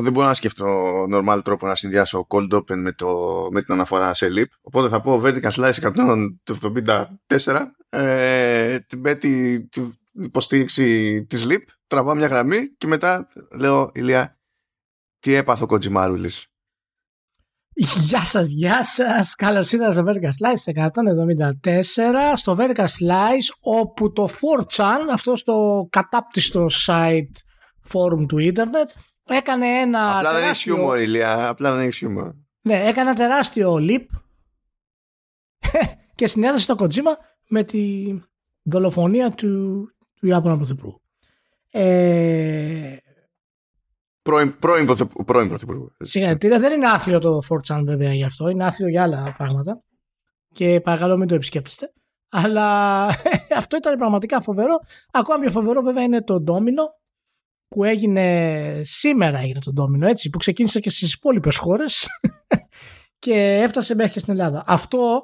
δεν μπορώ να σκεφτώ normal τρόπο να συνδυάσω cold open με, το, με την αναφορά σε leap. Οπότε θα πω vertical slice 174 ε, με την υποστήριξη της leap, τραβάω μια γραμμή και μετά λέω Ηλία, τι έπαθω κοντζιμάρουλης. Γεια σας, γεια σας. Καλώς ήρθατε στο Vertical Slice 174 στο Vertical Slice όπου το 4chan, αυτό στο κατάπτυστο site forum του ίντερνετ έκανε ένα Απλά τεράστιο... δεν έχεις χιούμορ, Ηλία. Απλά δεν έχεις χιούμορ. Ναι, έκανε ένα τεράστιο leap και συνέδεσε το Kojima με τη δολοφονία του, του Ιάπωνα Πρωθυπουργού. Ε, Πρώην, πρώην, πρωθυπου- πρώην πρωθυπουργού. Συγχαρητήρια. Δεν είναι άθλιο το 4chan βέβαια γι' αυτό. Είναι άθλιο για άλλα πράγματα. Και παρακαλώ μην το επισκέπτεστε. Αλλά αυτό ήταν πραγματικά φοβερό. Ακόμα πιο φοβερό βέβαια είναι το ντόμινο που έγινε σήμερα έγινε το ντόμινο έτσι που ξεκίνησε και στις υπόλοιπες χώρες και έφτασε μέχρι και στην Ελλάδα. Αυτό,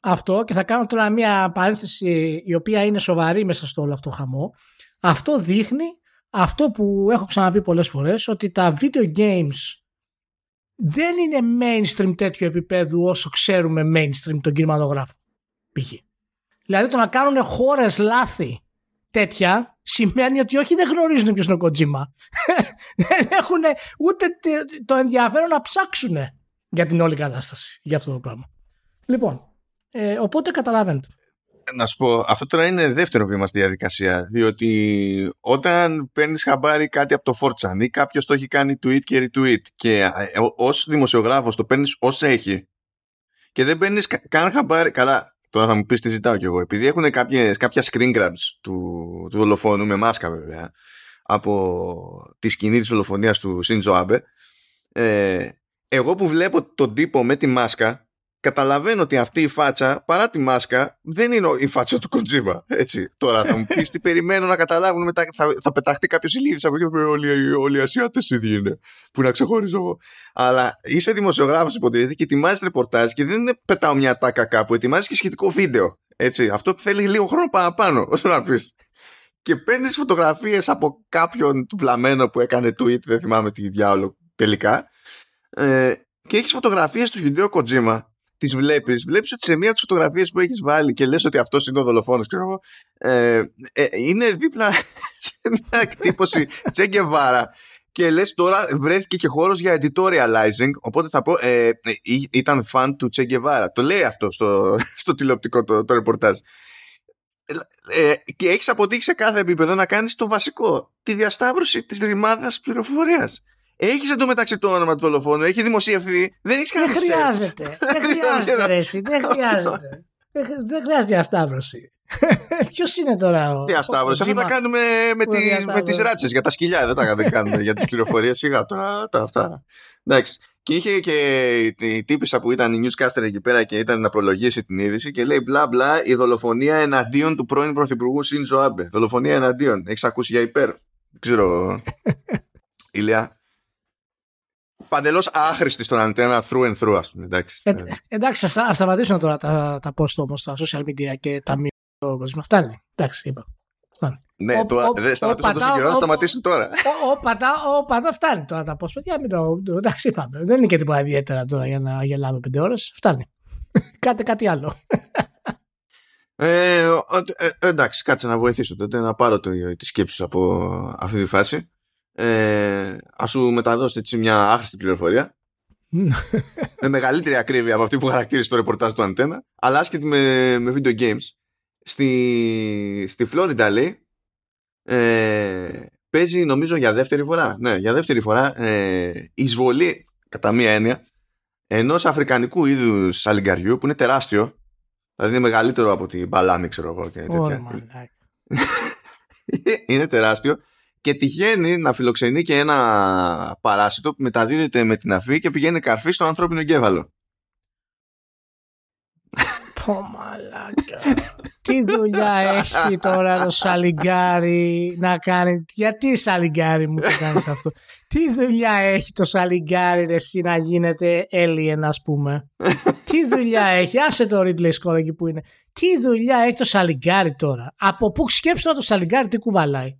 αυτό και θα κάνω τώρα μια παρένθεση η οποία είναι σοβαρή μέσα στο όλο αυτό χαμό αυτό δείχνει αυτό που έχω ξαναπεί πολλές φορές ότι τα video games δεν είναι mainstream τέτοιο επίπεδου όσο ξέρουμε mainstream τον κινηματογράφο π.χ. Δηλαδή το να κάνουν χώρες λάθη τέτοια σημαίνει ότι όχι δεν γνωρίζουν ποιος είναι ο Kojima. δεν έχουν ούτε τε- το ενδιαφέρον να ψάξουν για την όλη κατάσταση για αυτό το πράγμα. Λοιπόν, ε, οπότε καταλαβαίνετε. Να σου πω, αυτό τώρα είναι δεύτερο βήμα στη διαδικασία. Διότι όταν παίρνεις χαμπάρι κάτι από το 4chan ή κάποιος το έχει κάνει tweet και retweet και ως δημοσιογράφος το παίρνεις ως έχει και δεν παίρνεις καν χαμπάρι. Καλά, τώρα θα μου πεις τι ζητάω κι εγώ. Επειδή έχουν κάποιες, κάποια screen grabs του, του δολοφόνου με μάσκα βέβαια από τη σκηνή της δολοφονίας του Σίντζο Άμπε ε, εγώ που βλέπω τον τύπο με τη μάσκα καταλαβαίνω ότι αυτή η φάτσα παρά τη μάσκα δεν είναι η φάτσα του Κοντζίμα. Έτσι. Τώρα θα μου πεις τι περιμένω να καταλάβουν μετά. Θα, θα πεταχτεί κάποιος ηλίδης από εκεί και θα πει όλοι, όλοι οι Ασιάτες ίδιοι είναι. Που να ξεχωρίζω εγώ. Αλλά είσαι δημοσιογράφος υποτίθεται και ετοιμάζεις ρεπορτάζ και δεν είναι πετάω μια τάκα κάπου. Ετοιμάζεις και σχετικό βίντεο. Έτσι. Αυτό θέλει λίγο χρόνο παραπάνω. Όσο να πεις. Και παίρνεις φωτογραφίες από κάποιον βλαμμένο που έκανε tweet, δεν θυμάμαι τι διάολο τελικά. Ε, και έχεις φωτογραφίες του Χιντέο Κοτζίμα τις βλέπεις, βλέπεις ότι σε μία από τις φωτογραφίες που έχεις βάλει και λες ότι αυτός είναι ο δολοφόνος, ξέρω εγώ, ε, ε, είναι δίπλα σε μια εκτύπωση Τσέγκεβάρα. Και λες τώρα βρέθηκε και χώρος για editorializing. Οπότε θα πω ε, ε, Ήταν φαν του Τσέγκεβάρα Το λέει αυτό στο, στο τηλεοπτικό το, το ρεπορτάζ. Ε, Και έχεις αποτύχει σε κάθε επίπεδο Να κάνεις το βασικό Τη διασταύρωση της ρημάδας πληροφορίας έχεις εντωμεταξύ το όνομα του δολοφόνου, έχει δημοσιευθεί. Δεν έχεις κάνει Δεν χρειάζεται. Δεν χρειάζεται, ρε, εσύ, Δεν χρειάζεται. Δεν χρ- Δεν χρειάζεται διασταύρωση. Ποιος είναι τώρα ο. Διασταύρωση. ο Αυτά τα Kojima? κάνουμε με, Που τις, με διασταύρωση. τις ράτσες για τα σκυλιά. Δεν τα δεν κάνουμε για τις πληροφορίες. Σιγά τώρα τα αυτά. Εντάξει. Και είχε και η τύπησα που ήταν η newscaster εκεί πέρα και ήταν να προλογίσει την είδηση και λέει μπλα μπλα η δολοφονία εναντίον του πρώην πρωθυπουργού Σίνζο Άμπε. Δολοφονία εναντίον. Έχεις ακούσει για υπέρ. Δεν ξέρω. Ηλία. Παντελώς άχρηστη στον αντένα through and through, ας πούμε. Εντάξει. Ε, εντάξει, ας, ας σταματήσουν τώρα τα, τα post όμως στα social media και τα μήνυμα του κόσμου. Φτάνει. Εντάξει, είπα. Φτάνει. ναι, ο- τώρα ο- δεν ο σταματήσουν τόσο πατάω- καιρό, θα ο- σταματήσουν τώρα. Ο, ο, πατά, ο πατά φτάνει τώρα τα post. Παιδιά, μην το. το- Εντάξει, είπαμε. Δεν είναι και τίποτα ιδιαίτερα τώρα για να γελάμε πέντε ώρες. Φτάνει. Κάτε κάτι άλλο. Ε, ο- ε, ε, εντάξει, κάτσε να βοηθήσω τότε να πάρω το, τη σκέψη σου από αυτή τη φάση. Ε, ας σου μεταδώσω έτσι μια άχρηστη πληροφορία. Με μεγαλύτερη ακρίβεια από αυτή που χαρακτήρισε το ρεπορτάζ του Αντένα αλλά άσχετη με, με video games. Στη, στη Φλόριντα λέει ε, παίζει νομίζω για δεύτερη φορά. Ναι για δεύτερη φορά ε, εισβολή κατά μία έννοια ενός αφρικανικού είδους αλιγκαριού που είναι τεράστιο. Δηλαδή είναι μεγαλύτερο από την μπαλάμη ξέρω εγώ και τέτοια. Ωραία, μαλάκα. είναι τεράστιο και τυχαίνει να φιλοξενεί και ένα παράσιτο που μεταδίδεται με την αφή και πηγαίνει καρφί στο ανθρώπινο εγκέφαλο. Πω μαλάκα. Τι δουλειά έχει τώρα το σαλιγκάρι να κάνει; Γιατί σαλιγκάρι μου το κάνεις αυτό; Τι δουλειά έχει το σαλιγκάρι ρε, εσύ να γίνεται alien ας πούμε; Τι δουλειά έχει; Άσε το Ridley Scott εκεί που είναι. Τι δουλειά έχει το σαλιγκάρι τώρα; Από πού σκέψου τώρα το σαλιγκάρι τι κουβαλάει.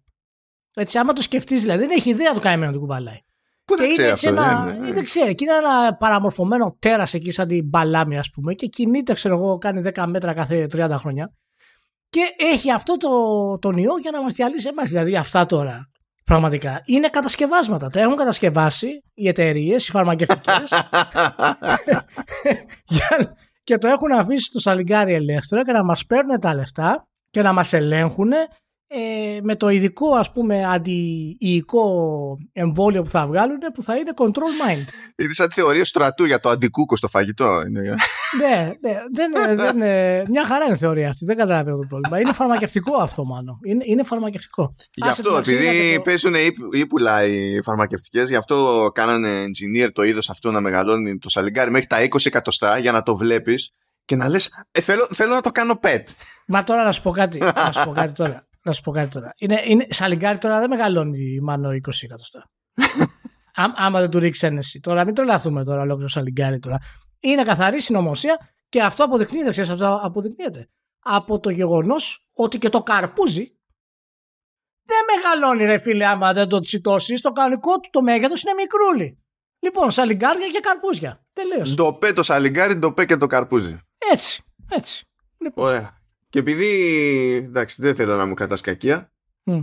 Έτσι άμα το σκεφτείς δηλαδή δεν έχει ιδέα το καημένο τι κουβαλάει. Πού και δεν ξέρει είναι αυτό. σε ένα, δεν είναι. δεν ξέρει, και είναι ένα παραμορφωμένο τέρας εκεί σαν την μπαλάμη ας πούμε και κινείται ξέρω εγώ κάνει 10 μέτρα κάθε 30 χρόνια και έχει αυτό το, τον ιό για να μας διαλύσει εμάς. Δηλαδή αυτά τώρα πραγματικά είναι κατασκευάσματα. Τα έχουν κατασκευάσει οι εταιρείες, οι φαρμακευτικές για- και το έχουν αφήσει στο σαλιγκάρι ελεύθερο και να μας παίρνουν τα λεφτά και να μας ελέγχουν ε, με το ειδικό ας πούμε αντιϊικό εμβόλιο που θα βγάλουν που θα είναι control mind. Είναι σαν τη θεωρία στρατού για το αντικούκο στο φαγητό. Είναι... ναι, ναι, δεν, δεν, ε, μια χαρά είναι η θεωρία αυτή, δεν καταλαβαίνω το πρόβλημα. Είναι φαρμακευτικό αυτό μάλλον. Είναι, είναι φαρμακευτικό. Γι' Άσε αυτό, την αξία επειδή και το- παίζουν ύπουλα οι φαρμακευτικές, γι' αυτό κάνανε engineer το είδος αυτό να μεγαλώνει το σαλιγκάρι μέχρι τα 20 εκατοστά για να το βλέπεις και να λες: ε, θέλω, θέλω να το κάνω pet. Μα τώρα να σου πω κάτι, να σου πω κάτι τώρα. Να σου πω κάτι τώρα. Είναι, είναι, σαλιγκάρι τώρα δεν μεγαλώνει μάλλον 20 εκατοστά. Ά, άμα δεν του ρίξει ένεση. Τώρα μην τρελαθούμε τώρα ολόκληρο σαλιγκάρι τώρα. Είναι καθαρή συνωμοσία και αυτό αποδεικνύεται, ξέρεις, αυτό αποδεικνύεται. Από το γεγονός ότι και το καρπούζι δεν μεγαλώνει ρε φίλε άμα δεν το τσιτώσεις. Το κανονικό του το μέγεθος είναι μικρούλι. Λοιπόν, σαλιγκάρια και καρπούζια. Τελείωσε. Ντοπέ το σαλιγκάρι, ντοπέ και το καρπούζι. Έτσι. Έτσι. Λοιπόν. Ωραία. Και επειδή εντάξει, δεν θέλω να μου κρατάς κακία, Μμ.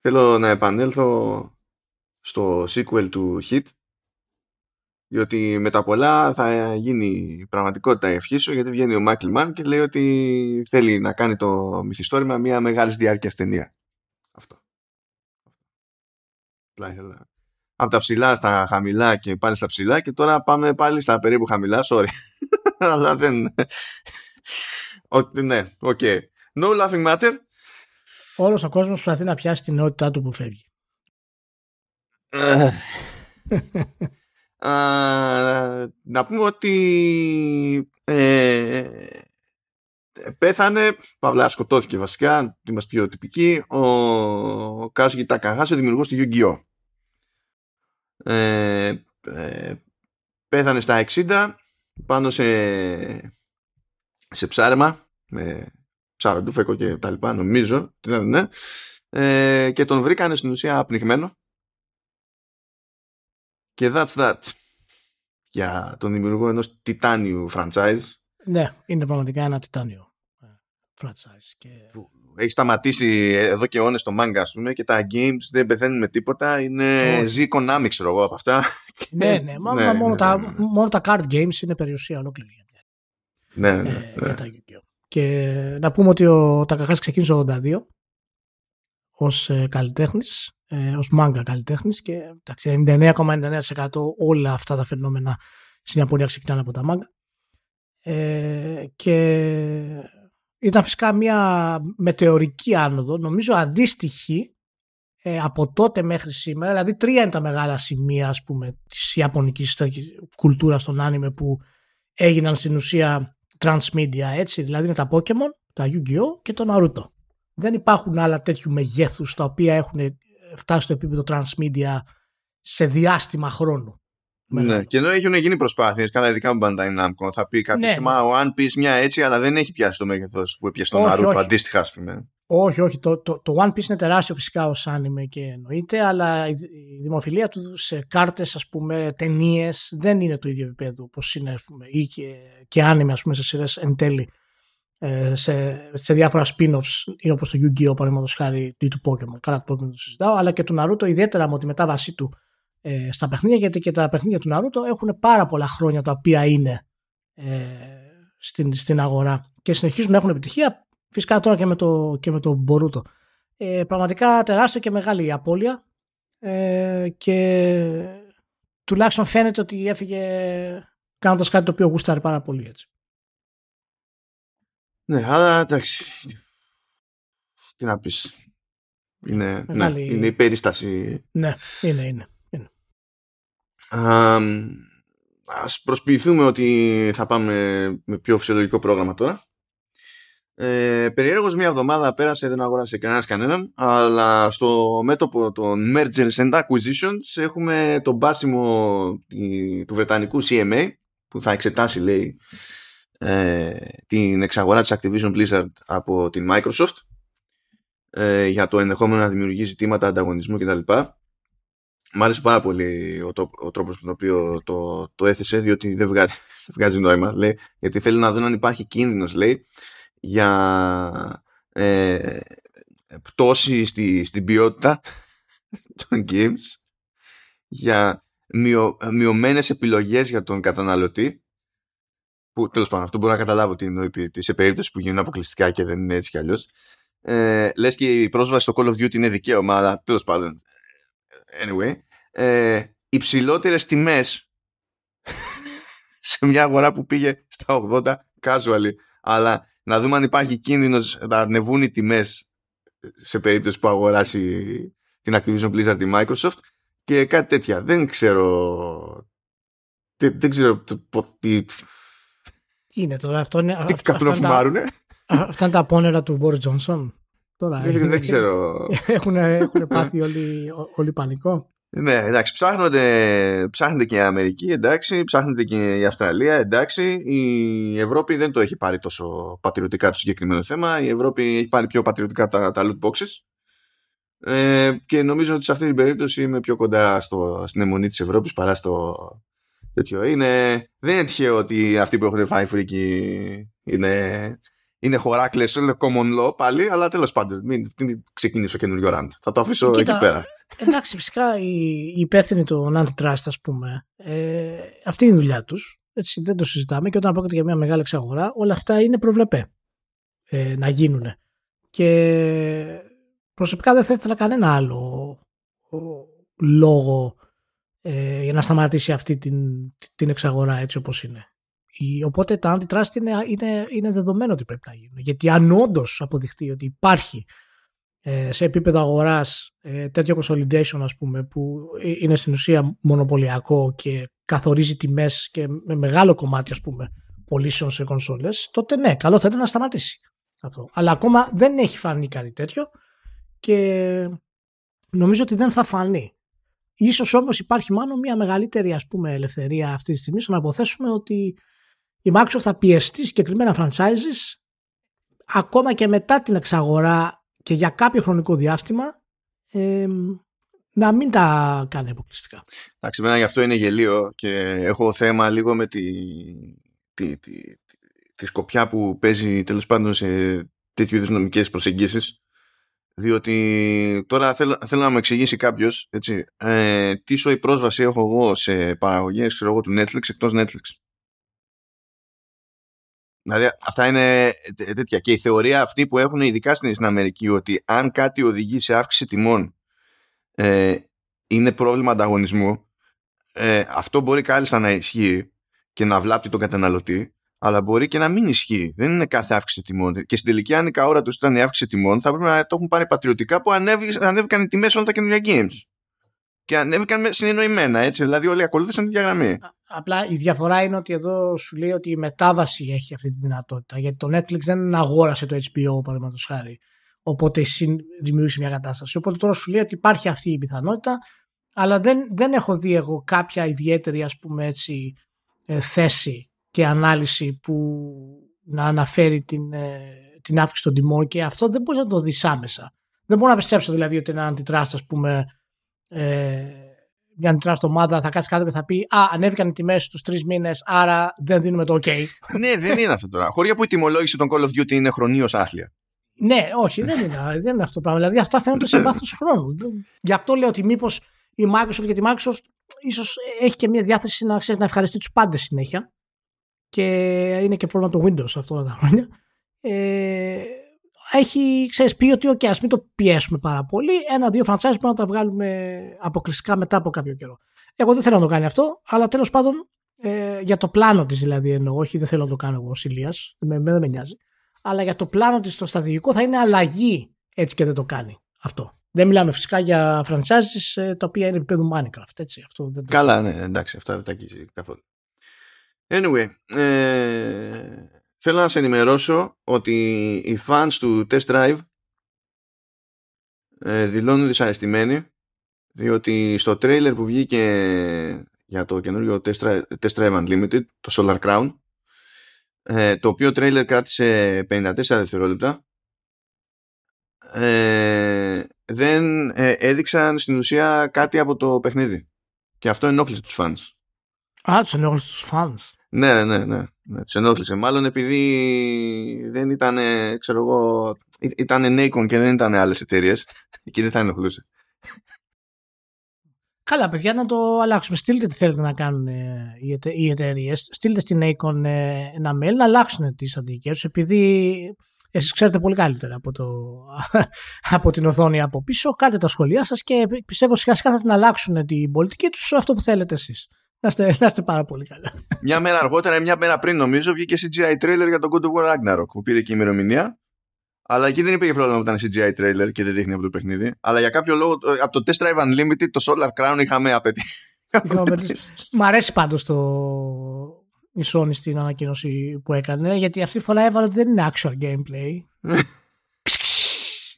θέλω να επανέλθω στο sequel του Hit διότι με τα πολλά θα γίνει πραγματικότητα η ευχή σου γιατί βγαίνει ο Μάικλ Μαν και λέει ότι θέλει να κάνει το μυθιστόρημα μια μεγάλης διάρκειας ταινία. Αυτό. Απλά ήθελα. Από τα ψηλά στα χαμηλά και πάλι στα ψηλά και τώρα πάμε πάλι στα περίπου χαμηλά, sorry. Αλλά δεν... Ότι ναι, OK. No laughing matter. Όλος ο κόσμος προσπαθεί να πιάσει την νεότητά του που φεύγει. Α, να πούμε ότι ε, πέθανε, παύλα σκοτώθηκε βασικά, είμαστε πιο τυπικοί, ο Κάζουγι Τακαχάση, ο δημιουργός του Yu-Gi-Oh! Ε, ε, πέθανε στα 60 πάνω σε, σε ψάρεμα με ψαροντούφεκο και τα λοιπά νομίζω ναι, ναι, ε, και τον βρήκανε στην ουσία πνιγμένο και that's that για τον δημιουργό ενός τιτάνιου franchise Ναι, είναι πραγματικά ένα τιτάνιο ε, franchise. Και... που έχει σταματήσει εδώ και αιώνες το manga ας πούμε και τα games δεν πεθαίνουν με τίποτα είναι Όχι. ζει Konami ξέρω εγώ από αυτά Ναι, ναι, μα, Ναι, μα μόνο, ναι, τα, ναι, ναι. μόνο τα card games είναι περιουσία ολόκληρη. Ναι, ε, ναι, ναι. για τα Yu-Gi-Oh. Και να πούμε ότι ο Τακαχάς ξεκίνησε το 82 ως ε, καλλιτέχνης, ε, ως μάγκα καλλιτέχνης και εντάξει, 99,99% όλα αυτά τα φαινόμενα στην Ιαπωνία ξεκινάνε από τα μάγκα. Ε, και ήταν φυσικά μια μετεωρική άνοδο, νομίζω αντίστοιχη ε, από τότε μέχρι σήμερα. Δηλαδή τρία είναι τα μεγάλα σημεία ας πούμε, της ιαπωνικής κουλτούρας των άνιμε που έγιναν στην ουσία transmedia έτσι. Δηλαδή είναι τα Pokemon, τα Yu-Gi-Oh! και το Naruto. Δεν υπάρχουν άλλα τέτοιου μεγέθους τα οποία έχουν φτάσει στο επίπεδο transmedia σε διάστημα χρόνου. Ναι, Μεγάλο. και ενώ έχουν γίνει προσπάθειες, καλά, ειδικά με Bandai Namco, θα πει κάποιος Ναι, ναι, Μα ο One Piece μια έτσι, αλλά δεν έχει πιάσει το μέγεθος που έπιασε τον Όχι, Naruto όχι. αντίστοιχα, ας πούμε. Όχι, όχι. Το, το, το One Piece είναι τεράστιο φυσικά ως άνιμε και εννοείται, αλλά η, η δημοφιλία του σε κάρτες, ας πούμε, ταινίες δεν είναι το ίδιο επίπεδο όπως είναι ας πούμε, ή και, και άνιμε, ας πούμε, σε σειρές εν τέλει ε, σε, σε διάφορα spin-offs ή όπως το Yu-Gi-Oh! παραδείγματος χάρη ή του Pokemon. Καλά το Pokemon το συζητάω, αλλά και του Naruto ιδιαίτερα με τη μετάβασή του ε, στα παιχνίδια, γιατί και τα παιχνίδια του Naruto έχουν πάρα πολλά χρόνια τα οποία είναι ε, στην, στην αγορά και συνεχίζουν να έχουν επιτυχία Φυσικά τώρα και με το, και με το Boruto. Ε, πραγματικά τεράστιο και μεγάλη η απώλεια ε, και τουλάχιστον φαίνεται ότι έφυγε κάνοντας κάτι το οποίο γούσταρε πάρα πολύ έτσι. Ναι, αλλά εντάξει. Τι να πεις. Είναι, Μεγάλη- ναι, είναι η περίσταση. Ναι, είναι, είναι. είναι. Αμ, ας προσποιηθούμε ότι θα πάμε με πιο φυσιολογικό πρόγραμμα τώρα. Ε, περιέργως μια εβδομάδα πέρασε, δεν αγόρασε κανένας κανέναν, αλλά στο μέτωπο των mergers and acquisitions έχουμε τον πάσιμο τη- του Βρετανικού CMA που θα εξετάσει λέει ε, την εξαγορά της Activision Blizzard από την Microsoft ε, για το ενδεχόμενο να δημιουργεί ζητήματα ανταγωνισμού κτλ. Μ' άρεσε πάρα πολύ ο, το, ο τρόπος με τον οποίο το, το έθεσε διότι δεν βγάζει, δεν βγάζει νόημα λέει, γιατί θέλει να δουν αν υπάρχει κίνδυνος λέει για ε, πτώση στη, στην ποιότητα των games για μειω, μειωμένες επιλογές για τον καταναλωτή που τέλος πάντων αυτό μπορώ να καταλάβω τι εννοεί σε περίπτωση που γίνουν αποκλειστικά και δεν είναι έτσι κι αλλιώς. Ε, λες και η πρόσβαση στο Call of Duty είναι δικαίωμα αλλά τέλος πάντων anyway. Ε, υψηλότερες τιμές σε μια αγορά που πήγε στα 80 casually αλλά να δούμε αν υπάρχει κίνδυνος να ανεβούν οι τιμές σε περίπτωση που αγοράσει την Activision Blizzard η Microsoft και κάτι τέτοια. Δεν ξέρω δεν, δεν ξέρω τι είναι τώρα αυτό είναι, τι αυτό, αυτά, αυτά είναι τα πόνερα του Μπόρι Τζόνσον τώρα, δεν, δεν ξέρω. έχουν, έχουν πάθει όλοι, όλοι πανικό ναι, εντάξει, ψάχνονται, ψάχνεται και η Αμερική, εντάξει, ψάχνεται και η Αυστραλία, εντάξει. Η Ευρώπη δεν το έχει πάρει τόσο πατριωτικά το συγκεκριμένο θέμα. Η Ευρώπη έχει πάρει πιο πατριωτικά τα, τα loot boxes. Ε, και νομίζω ότι σε αυτή την περίπτωση είμαι πιο κοντά στο, στην αιμονή της Ευρώπης παρά στο τέτοιο. Είναι, δεν είναι τυχαίο ότι αυτοί που έχουν φάει φρίκι είναι, είναι χωράκλες, είναι common law πάλι, αλλά τέλος πάντων μην, μην ξεκινήσω καινούριο ραντ. Θα το αφήσω Κοίτα, εκεί πέρα. Εντάξει, φυσικά οι, οι υπεύθυνοι των antitrust, ας πούμε, ε, αυτή είναι η δουλειά τους. Έτσι, δεν το συζητάμε και όταν πρόκειται για μια μεγάλη εξαγορά, όλα αυτά είναι προβλεπέ ε, να γίνουν. Και προσωπικά δεν θα ήθελα κανένα άλλο λόγο ε, για να σταματήσει αυτή την, την εξαγορά έτσι όπως είναι. Οπότε τα antitrust είναι, είναι, είναι δεδομένο ότι πρέπει να γίνουν. Γιατί αν όντως αποδειχτεί ότι υπάρχει ε, σε επίπεδο αγοράς ε, τέτοιο consolidation ας πούμε που είναι στην ουσία μονοπωλιακό και καθορίζει τιμές και με μεγάλο κομμάτι ας πούμε πωλήσεων σε κονσόλες τότε ναι καλό θα ήταν να σταματήσει αυτό. Αλλά ακόμα δεν έχει φανεί κάτι τέτοιο και νομίζω ότι δεν θα φανεί. Ίσως όμως υπάρχει μάλλον μια μεγαλύτερη ας πούμε ελευθερία αυτή τη στιγμή στο να αποθέσουμε ότι η Microsoft θα πιεστεί συγκεκριμένα franchises ακόμα και μετά την εξαγορά και για κάποιο χρονικό διάστημα ε, να μην τα κάνει αποκλειστικά. Εντάξει, εμένα γι' αυτό είναι γελίο και έχω θέμα λίγο με τη, τη, τη, τη, σκοπιά που παίζει τέλος πάντων σε τέτοιου είδους νομικές προσεγγίσεις διότι τώρα θέλω, θέλω να μου εξηγήσει κάποιος έτσι, ε, τι σοϊ πρόσβαση έχω εγώ σε παραγωγές ξέρω εγώ, του Netflix εκτός Netflix. Δηλαδή αυτά είναι τέτοια. Και η θεωρία αυτή που έχουν ειδικά στην Αμερική ότι αν κάτι οδηγεί σε αύξηση τιμών ε, είναι πρόβλημα ανταγωνισμού ε, αυτό μπορεί κάλλιστα να ισχύει και να βλάπτει τον καταναλωτή αλλά μπορεί και να μην ισχύει. Δεν είναι κάθε αύξηση τιμών. Και στην τελική, αν η καόρα τους ήταν η αύξηση τιμών, θα πρέπει να το έχουν πάρει πατριωτικά που ανέβηκαν οι τιμές όλα τα καινούργια games. Και ανέβηκαν συνεννοημένα, έτσι. Δηλαδή, όλοι ακολούθησαν τη διαγραμμή. Απλά η διαφορά είναι ότι εδώ σου λέει ότι η μετάβαση έχει αυτή τη δυνατότητα. Γιατί το Netflix δεν αγόρασε το HBO, παραδείγματος χάρη. Οπότε δημιούργησε μια κατάσταση. Οπότε τώρα σου λέει ότι υπάρχει αυτή η πιθανότητα, αλλά δεν, δεν έχω δει εγώ κάποια ιδιαίτερη ας πούμε έτσι, ε, θέση και ανάλυση που να αναφέρει την, ε, την αύξηση των τιμών και αυτό δεν μπορείς να το δεις άμεσα. Δεν μπορώ να πιστέψω δηλαδή ότι ένα αντιτράστ, ας πούμε, ε, μια αντιτράστ ομάδα θα κάτσει κάτω και θα πει Α, ανέβηκαν οι τιμές στους τρεις μήνες, άρα δεν δίνουμε το OK. ναι, δεν είναι αυτό τώρα. Χωρί που η τιμολόγηση των Call of Duty είναι χρονίως άθλια. Ναι, όχι, δεν είναι, δεν είναι αυτό το πράγμα. Δηλαδή αυτά φαίνονται σε βάθος χρόνου. Γι' αυτό λέω ότι μήπως η Microsoft, γιατί η Microsoft ίσως έχει και μια διάθεση να, ξέρεις, να ευχαριστεί τους πάντες συνέχεια και είναι και πρόβλημα το Windows αυτά τα χρόνια. Ε, έχει ξέρεις, πει ότι okay, ας μην το πιέσουμε πάρα πολύ. Ένα-δύο franchise μπορούμε να τα βγάλουμε αποκλειστικά μετά από κάποιο καιρό. Εγώ δεν θέλω να το κάνει αυτό, αλλά τέλος πάντων ε, για το πλάνο της δηλαδή εννοώ, όχι δεν θέλω να το κάνω εγώ Σιλία, δεν με νοιάζει. Αλλά για το πλάνο της το στρατηγικό θα είναι αλλαγή έτσι και δεν το κάνει αυτό. Δεν μιλάμε φυσικά για franchises ε, τα οποία είναι επίπεδο Minecraft. Έτσι, αυτό δεν Καλά, ναι, εντάξει, αυτά δεν τα αγγίζει καθόλου. Anyway, ε, θέλω να σε ενημερώσω ότι οι fans του Test Drive ε, δηλώνουν δυσαρεστημένοι διότι στο trailer που βγήκε για το καινούργιο Test Drive, Test Drive Unlimited, το Solar Crown, ε, το οποίο trailer κράτησε 54 δευτερόλεπτα, ε, δεν ε, έδειξαν στην ουσία κάτι από το παιχνίδι. Και αυτό ενόχλησε τους fans. Α, τους ενόχλησε τους fans. Ναι, ναι, ναι. Ναι τους ενόχλησε. Μάλλον επειδή δεν ήταν, ξέρω εγώ, ήταν Nacon και δεν ήταν άλλες εταιρείες. Εκεί δεν θα ενοχλούσε. Καλά, παιδιά, να το αλλάξουμε. Στείλτε τι θέλετε να κάνουν ε, οι εταιρείες. Στείλτε στην Nacon ε, ένα mail να αλλάξουν τις αντικέ τους, επειδή εσείς ξέρετε πολύ καλύτερα από, το, από την οθόνη από πίσω. Κάντε τα σχολεία σας και πιστεύω σιγά σιγά θα την αλλάξουν την πολιτική τους αυτό που θέλετε εσείς. Να είστε, να είστε πάρα πολύ καλά. Μια μέρα αργότερα, μια μέρα πριν νομίζω, βγήκε CGI trailer για τον God of War Ragnarok που πήρε και η ημερομηνία. Αλλά εκεί δεν υπήρχε πρόβλημα που ήταν CGI trailer και δεν δείχνει από το παιχνίδι. Αλλά για κάποιο λόγο από το Test Drive Unlimited το Solar Crown είχαμε απαιτήσει. Μ' αρέσει πάντως το, η Sony στην ανακοίνωση που έκανε, γιατί αυτή τη φορά έβαλε ότι δεν είναι actual gameplay.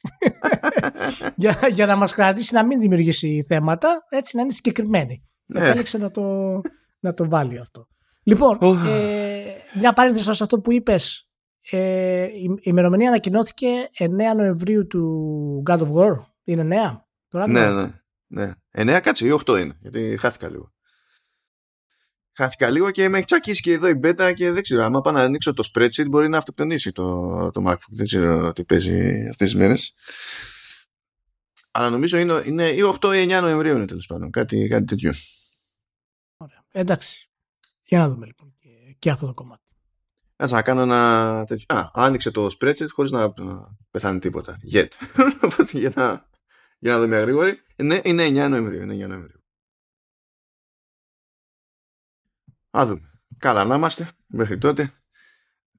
για, για να μας κρατήσει να μην δημιουργήσει θέματα, έτσι να είναι συγκεκριμένη. Ναι. Επέλεξε να το, να το βάλει αυτό. Λοιπόν, ε, μια παρένθεση σε αυτό που είπες. Ε, η ημερομηνία ανακοινώθηκε 9 Νοεμβρίου του God of War. Είναι 9. Τώρα ναι, ναι, ναι. 9 κάτσε ή 8 είναι, γιατί χάθηκα λίγο χάθηκα λίγο και με έχει τσακίσει και εδώ η beta και δεν ξέρω. Άμα πάω να ανοίξω το spreadsheet μπορεί να αυτοκτονήσει το, το MacBook. Δεν ξέρω τι παίζει αυτές τις μέρες. Αλλά νομίζω είναι, είναι ή 8 ή 9 Νοεμβρίου είναι τέλος πάντων. Κάτι, κάτι τέτοιο. Ωραία. Εντάξει. Για να δούμε λοιπόν και, και αυτό το κομμάτι. Κάτσε να κάνω ένα τέτοιο. Α, άνοιξε το spreadsheet χωρίς να, πεθάνει τίποτα. Yet. για να, για να δούμε γρήγορη. Ναι, είναι 9 Νοεμβρίου. Είναι 9 Νοεμβρίου. Α δούμε. Καλά να είμαστε μέχρι τότε.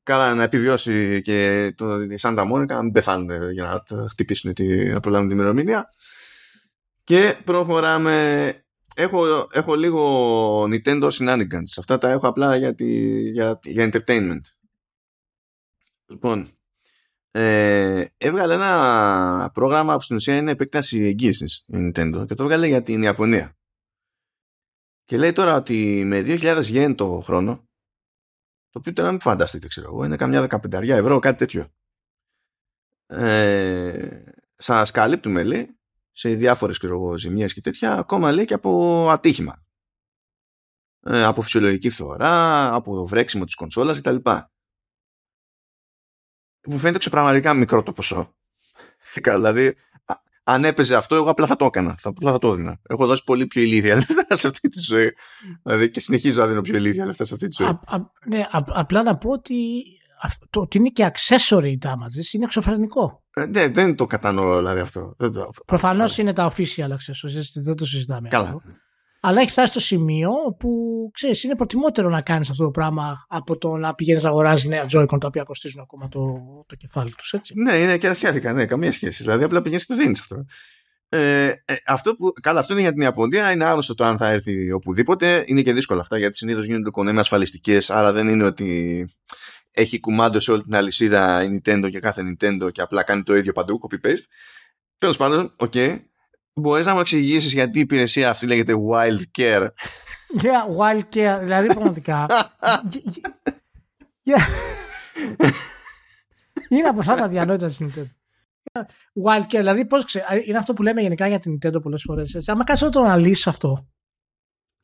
Καλά να επιβιώσει και το, η Σάντα Μόνικα, να μην πεθάνουν για να χτυπήσουν τη, να προλάβουν την ημερομηνία. Και προχωράμε. Έχω, έχω λίγο Nintendo Shenanigans. Αυτά τα έχω απλά για, τη, για, για entertainment. Λοιπόν, ε, έβγαλε ένα πρόγραμμα που στην ουσία είναι επέκταση εγγύησης η Nintendo και το έβγαλε για την Ιαπωνία. Και λέει τώρα ότι με 2.000 γεν το χρόνο, το οποίο τώρα μην φανταστείτε, ξέρω εγώ, είναι καμιά δεκαπενταριά ευρώ, κάτι τέτοιο. Ε, σας καλύπτουμε, λέει, σε διάφορες ξέρω εγώ, ζημίες και τέτοια, ακόμα λέει και από ατύχημα. Ε, από φυσιολογική φθορά, από το βρέξιμο της κονσόλας κτλ. Μου φαίνεται πραγματικά μικρό το ποσό. δηλαδή, αν έπαιζε αυτό, εγώ απλά θα το έκανα. Θα, απλά θα το έδινα. Έχω δώσει πολύ πιο ηλίθια λεφτά σε αυτή τη ζωή. Δηλαδή και συνεχίζω να δίνω πιο ηλίθια λεφτά σε αυτή τη ζωή. Α, α, ναι, απλά να πω ότι το ότι είναι και accessory damages είναι εξωφρενικό. Ε, ναι, δεν το κατανοώ δηλαδή αυτό. Προφανώς είναι τα official accessories, δεν το συζητάμε. Καλά. Αυτό αλλά έχει φτάσει στο σημείο που ξέρεις, είναι προτιμότερο να κάνεις αυτό το πράγμα από το να πηγαίνεις να αγοράζεις νέα Joy-Con τα οποία κοστίζουν ακόμα το, το κεφάλι τους. Ναι, είναι κερασιάτικα, ναι, καμία σχέση. Δηλαδή απλά πηγαίνεις και το δίνεις αυτό. Ε, ε, αυτό που, καλά, αυτό είναι για την Ιαπωνία. Είναι άγνωστο το αν θα έρθει οπουδήποτε. Είναι και δύσκολο αυτά γιατί συνήθως γίνονται κονέ ασφαλιστικές. Άρα δεν είναι ότι έχει κουμάντο σε όλη την αλυσίδα η Nintendo και κάθε Nintendo και απλά κάνει το ίδιο παντού, copy-paste. Τέλος πάντων, OK. Okay. Μπορείς να μου εξηγήσεις γιατί η υπηρεσία αυτή λέγεται Wide Care; Yeah, Wide Care, δηλαδή πραγματικά. yeah. είναι από αυτά τα διανόητα της Nintendo. Wide Care, δηλαδή πώς ξέρει, είναι αυτό που λέμε γενικά για την Nintendo πολλές φορές. Έτσι. Άμα κάτσεις το αναλύσεις αυτό,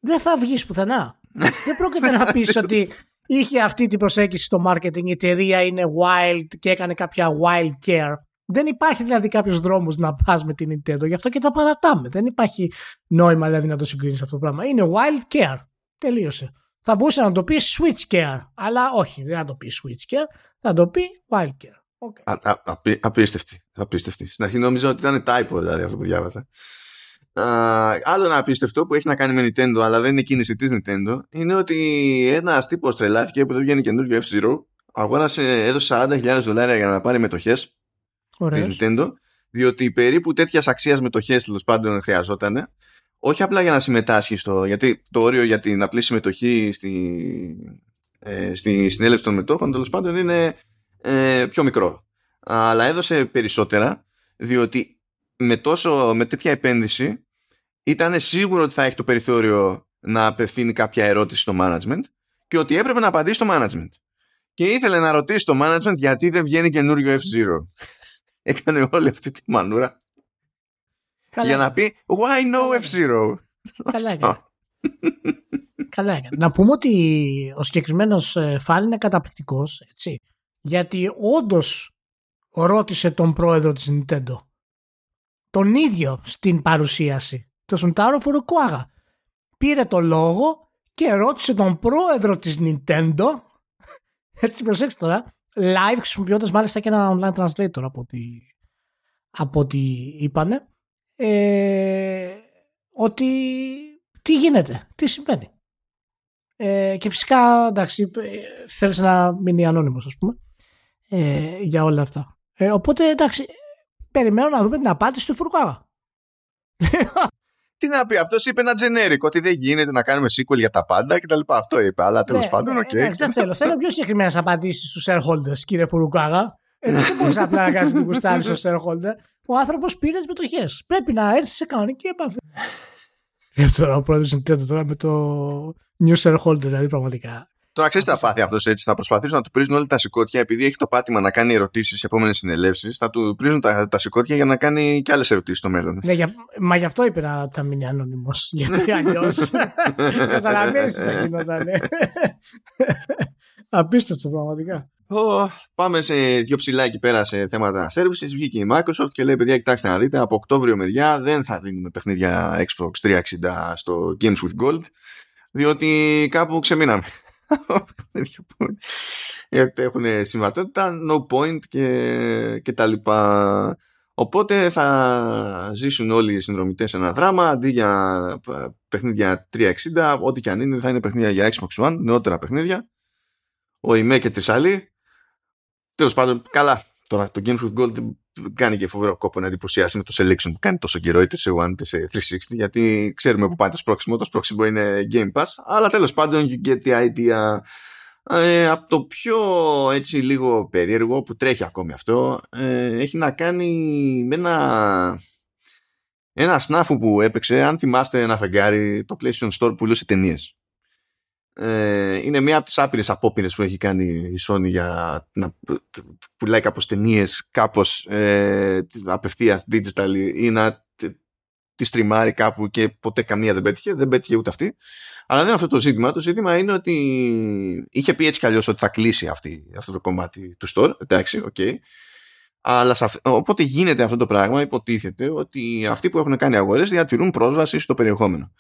δεν θα βγεις πουθενά. δεν πρόκειται να πεις ότι είχε αυτή την προσέγγιση στο marketing, η εταιρεία είναι wild και έκανε κάποια wild care. Δεν υπάρχει δηλαδή κάποιος δρόμος να πας με την Nintendo, γι' αυτό και τα παρατάμε. Δεν υπάρχει νόημα δηλαδή να το συγκρίνεις αυτό το πράγμα. Είναι wild care. Τελείωσε. Θα μπορούσε να το πει switch care, αλλά όχι, δεν θα το πει switch care, θα το πει wild care. Okay. Α, α, απί, απίστευτη, απίστευτη. Στην αρχή νόμιζα ότι ήταν typo δηλαδή αυτό που διάβασα. Α, άλλο ένα απίστευτο που έχει να κάνει με Nintendo, αλλά δεν είναι κίνηση της Nintendo, είναι ότι ένας τύπος τρελάθηκε που δεν βγαίνει καινούριο F-Zero, αγόρασε, έδωσε 40.000 δολάρια για να πάρει μετοχές Της Nintendo, διότι περίπου τέτοιας αξίας μετοχέ τέλος πάντων χρειαζόταν. Όχι απλά για να συμμετάσχει στο. Γιατί το όριο για την απλή συμμετοχή στη, ε, στη συνέλευση των μετόχων τέλος πάντων είναι ε, πιο μικρό. Αλλά έδωσε περισσότερα, διότι με, τόσο, με τέτοια επένδυση ήταν σίγουρο ότι θα έχει το περιθώριο να απευθύνει κάποια ερώτηση στο management και ότι έπρεπε να απαντήσει στο management. Και ήθελε να ρωτήσει το management γιατί δεν βγαίνει καινούριο F-Zero έκανε όλη αυτή τη μανούρα για να πει Why no F-Zero; Καλά έκανε. Καλά έκανε. Να πούμε ότι ο συγκεκριμένος φαν είναι καταπληκτικός, έτσι. Γιατί όντως ρώτησε τον πρόεδρο της Nintendo. Τον ίδιο στην παρουσίαση. Το Σουντάρο Φουρουκουάγα. Πήρε το λόγο και ρώτησε τον πρόεδρο της Nintendo έτσι προσέξτε τώρα live χρησιμοποιώντας μάλιστα και ένα online translator από ό,τι, από ό,τι είπανε ε, ότι τι γίνεται, τι συμβαίνει. Ε, και φυσικά εντάξει θέλησε να μείνει ανώνυμος ας πούμε ε, για όλα αυτά. Ε, οπότε εντάξει περιμένω να δούμε την απάντηση του Φουρουκάουα. Τι να πει, αυτός είπε ένα generic, ότι δεν γίνεται να κάνουμε sequel για τα πάντα κτλ. Αυτό είπε, αλλά τέλος ναι, πάντων, OK. Okay. δεν θέλω. Θέλω πιο συγκεκριμένες απαντήσεις στους shareholders, κύριε Φουρουκάουα. Έτσι δεν μπορείς απλά να κάνεις γκοστάρεις το shareholder. Ο άνθρωπος πήρε τις μετοχές. Πρέπει να έρθει σε κανονική επαφή. Δεν τώρα ο πρόεδρος τώρα με το new shareholder, δηλαδή πραγματικά. Τώρα ξέρεις τι θα πάθει αυτός έτσι. Θα προσπαθήσουν να του πρίζουν όλα τα σηκώτια επειδή έχει το πάτημα να κάνει ερωτήσεις σε επόμενες συνελεύσεις. Θα του πρίζουν τα, τα σηκώτια για να κάνει και άλλες ερωτήσεις στο μέλλον. Ναι, για, μα γι' αυτό είπε να θα μείνει ανώνυμος. Γιατί αλλιώς. Καταλαβαίνει τι θα γινόταν. Απίστευτο πραγματικά. Oh, πάμε σε δύο ψηλά εκεί πέρα σε θέματα services. Βγήκε η Microsoft και λέει: Παιδιά, κοιτάξτε να δείτε, από Οκτώβριο μεριά δεν θα δίνουμε παιχνίδια Xbox 360 στο Games with Gold, διότι κάπου ξεμείναμε. Γιατί έχουν συμβατότητα, no point και, και τα λοιπά. Οπότε θα ζήσουν όλοι οι συνδρομητές ένα δράμα αντί για παιχνίδια 360, ό,τι και αν είναι θα είναι παιχνίδια για Xbox One, νεότερα παιχνίδια. Ο ΙΜΕ και Τρισαλή. Τέλος πάντων, καλά. Τώρα το Games with Gold κάνει και φοβερό κόπο να εντυπωσιάσει με το selection που κάνει τόσο καιρό είτε σε One είτε σε 360 γιατί ξέρουμε που πάει το σπρόξιμο το σπρόξιμο είναι Game Pass αλλά τέλος πάντων you get the idea ε, από το πιο έτσι λίγο περίεργο που τρέχει ακόμη αυτό ε, έχει να κάνει με ένα ένα σνάφου που έπαιξε αν θυμάστε ένα φεγγάρι το PlayStation Store που πουλούσε ταινίες. Ε, είναι μία από τις άπειρες απόπειρες που έχει κάνει η Sony για να πουλάει κάπως ταινίες, κάπως ε, απευθείας digital ή να τη στριμάρει κάπου και ποτέ καμία δεν πέτυχε. Δεν πέτυχε ούτε αυτή. Αλλά δεν είναι αυτό το ζήτημα. Το ζήτημα είναι ότι είχε πει έτσι κι αλλιώς ότι θα κλείσει αυτή, αυτό το κομμάτι του store. Εντάξει, OK. Okay. Αλλά όποτε γίνεται αυτό το πράγμα υποτίθεται ότι αυτοί που έχουν κάνει αγορές διατηρούν πρόσβαση στο περιεχόμενο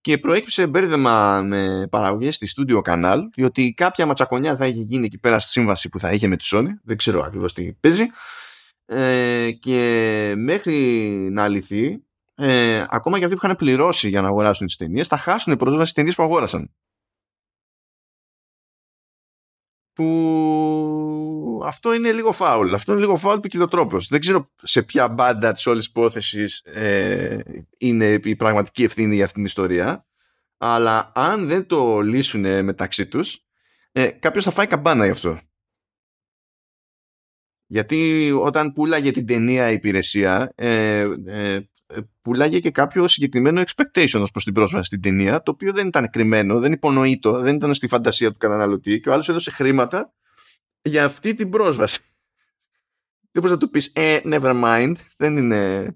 και προέκυψε μπέρδεμα με παραγωγές στη Studio Canal διότι κάποια ματσακονιά θα είχε γίνει εκεί πέρα στη σύμβαση που θα είχε με τη Sony. Δεν ξέρω ακριβώς τι παίζει. Ε, και μέχρι να λυθεί ε, ακόμα και αυτοί που είχαν πληρώσει για να αγοράσουν τις ταινίες θα χάσουν πρόσβαση στις ταινίες που αγόρασαν που αυτό είναι λίγο φάουλ. Αυτό είναι λίγο φάουλ ποικιλοτρόπο. Δεν ξέρω σε ποια μπάντα της όλης υπόθεσης ε, είναι η πραγματική ευθύνη για αυτήν την ιστορία. Αλλά αν δεν το λύσουν μεταξύ τους, ε, κάποιος θα φάει καμπάνα γι' αυτό. Γιατί όταν πουλάγε την ταινία υπηρεσία, ε, ε, πουλάγε και κάποιο συγκεκριμένο expectation ως προς την πρόσβαση στην ταινία, το οποίο δεν ήταν κρυμμένο, δεν υπονοείτο, δεν ήταν στη φαντασία του καταναλωτή και ο άλλος έδωσε χρήματα για αυτή την πρόσβαση. Δεν μπορείς να του πεις, ε, never mind, δεν είναι...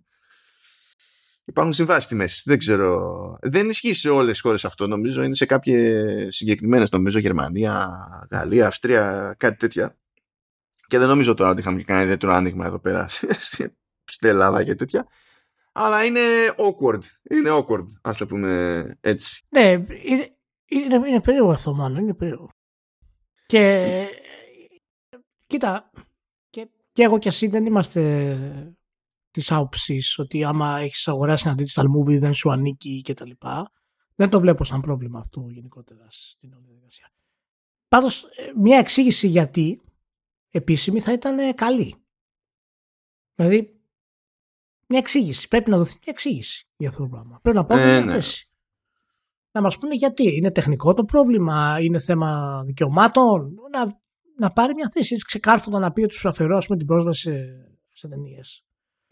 Υπάρχουν συμβάσεις στη μέση. Δεν ξέρω. Δεν ισχύει σε όλες τις χώρες αυτό. Νομίζω είναι σε κάποιες συγκεκριμένες. Νομίζω Γερμανία, Γαλλία, Αυστρία, κάτι τέτοια. Και δεν νομίζω τώρα ότι είχαμε κάνει ιδιαίτερο άνοιγμα εδώ πέρα στην Ελλάδα και τέτοια αλλά είναι awkward. Είναι awkward, ας το πούμε έτσι. Ναι, είναι, είναι, είναι περίεργο αυτό μάλλον, είναι περίεργο. Και κοίτα, και, και εγώ και εσύ δεν είμαστε της άποψης ότι άμα έχεις αγοράσει ένα digital movie δεν σου ανήκει κτλ. Δεν το βλέπω σαν πρόβλημα αυτό γενικότερα στην όλη διαδικασία. Πάντως, ε, μια εξήγηση γιατί επίσημη θα ήταν καλή. Δηλαδή, μια εξήγηση. Πρέπει να δοθεί μια εξήγηση για αυτό το πράγμα. Πρέπει να πάρουμε ε, μια ναι. θέση. Να μας πούνε γιατί. Είναι τεχνικό το πρόβλημα, είναι θέμα δικαιωμάτων. Να, να πάρει μια θέση έτσι ξεκάρφωτα να πει ότι σου αφαιρώ με την πρόσβαση σε, σε ταινίες.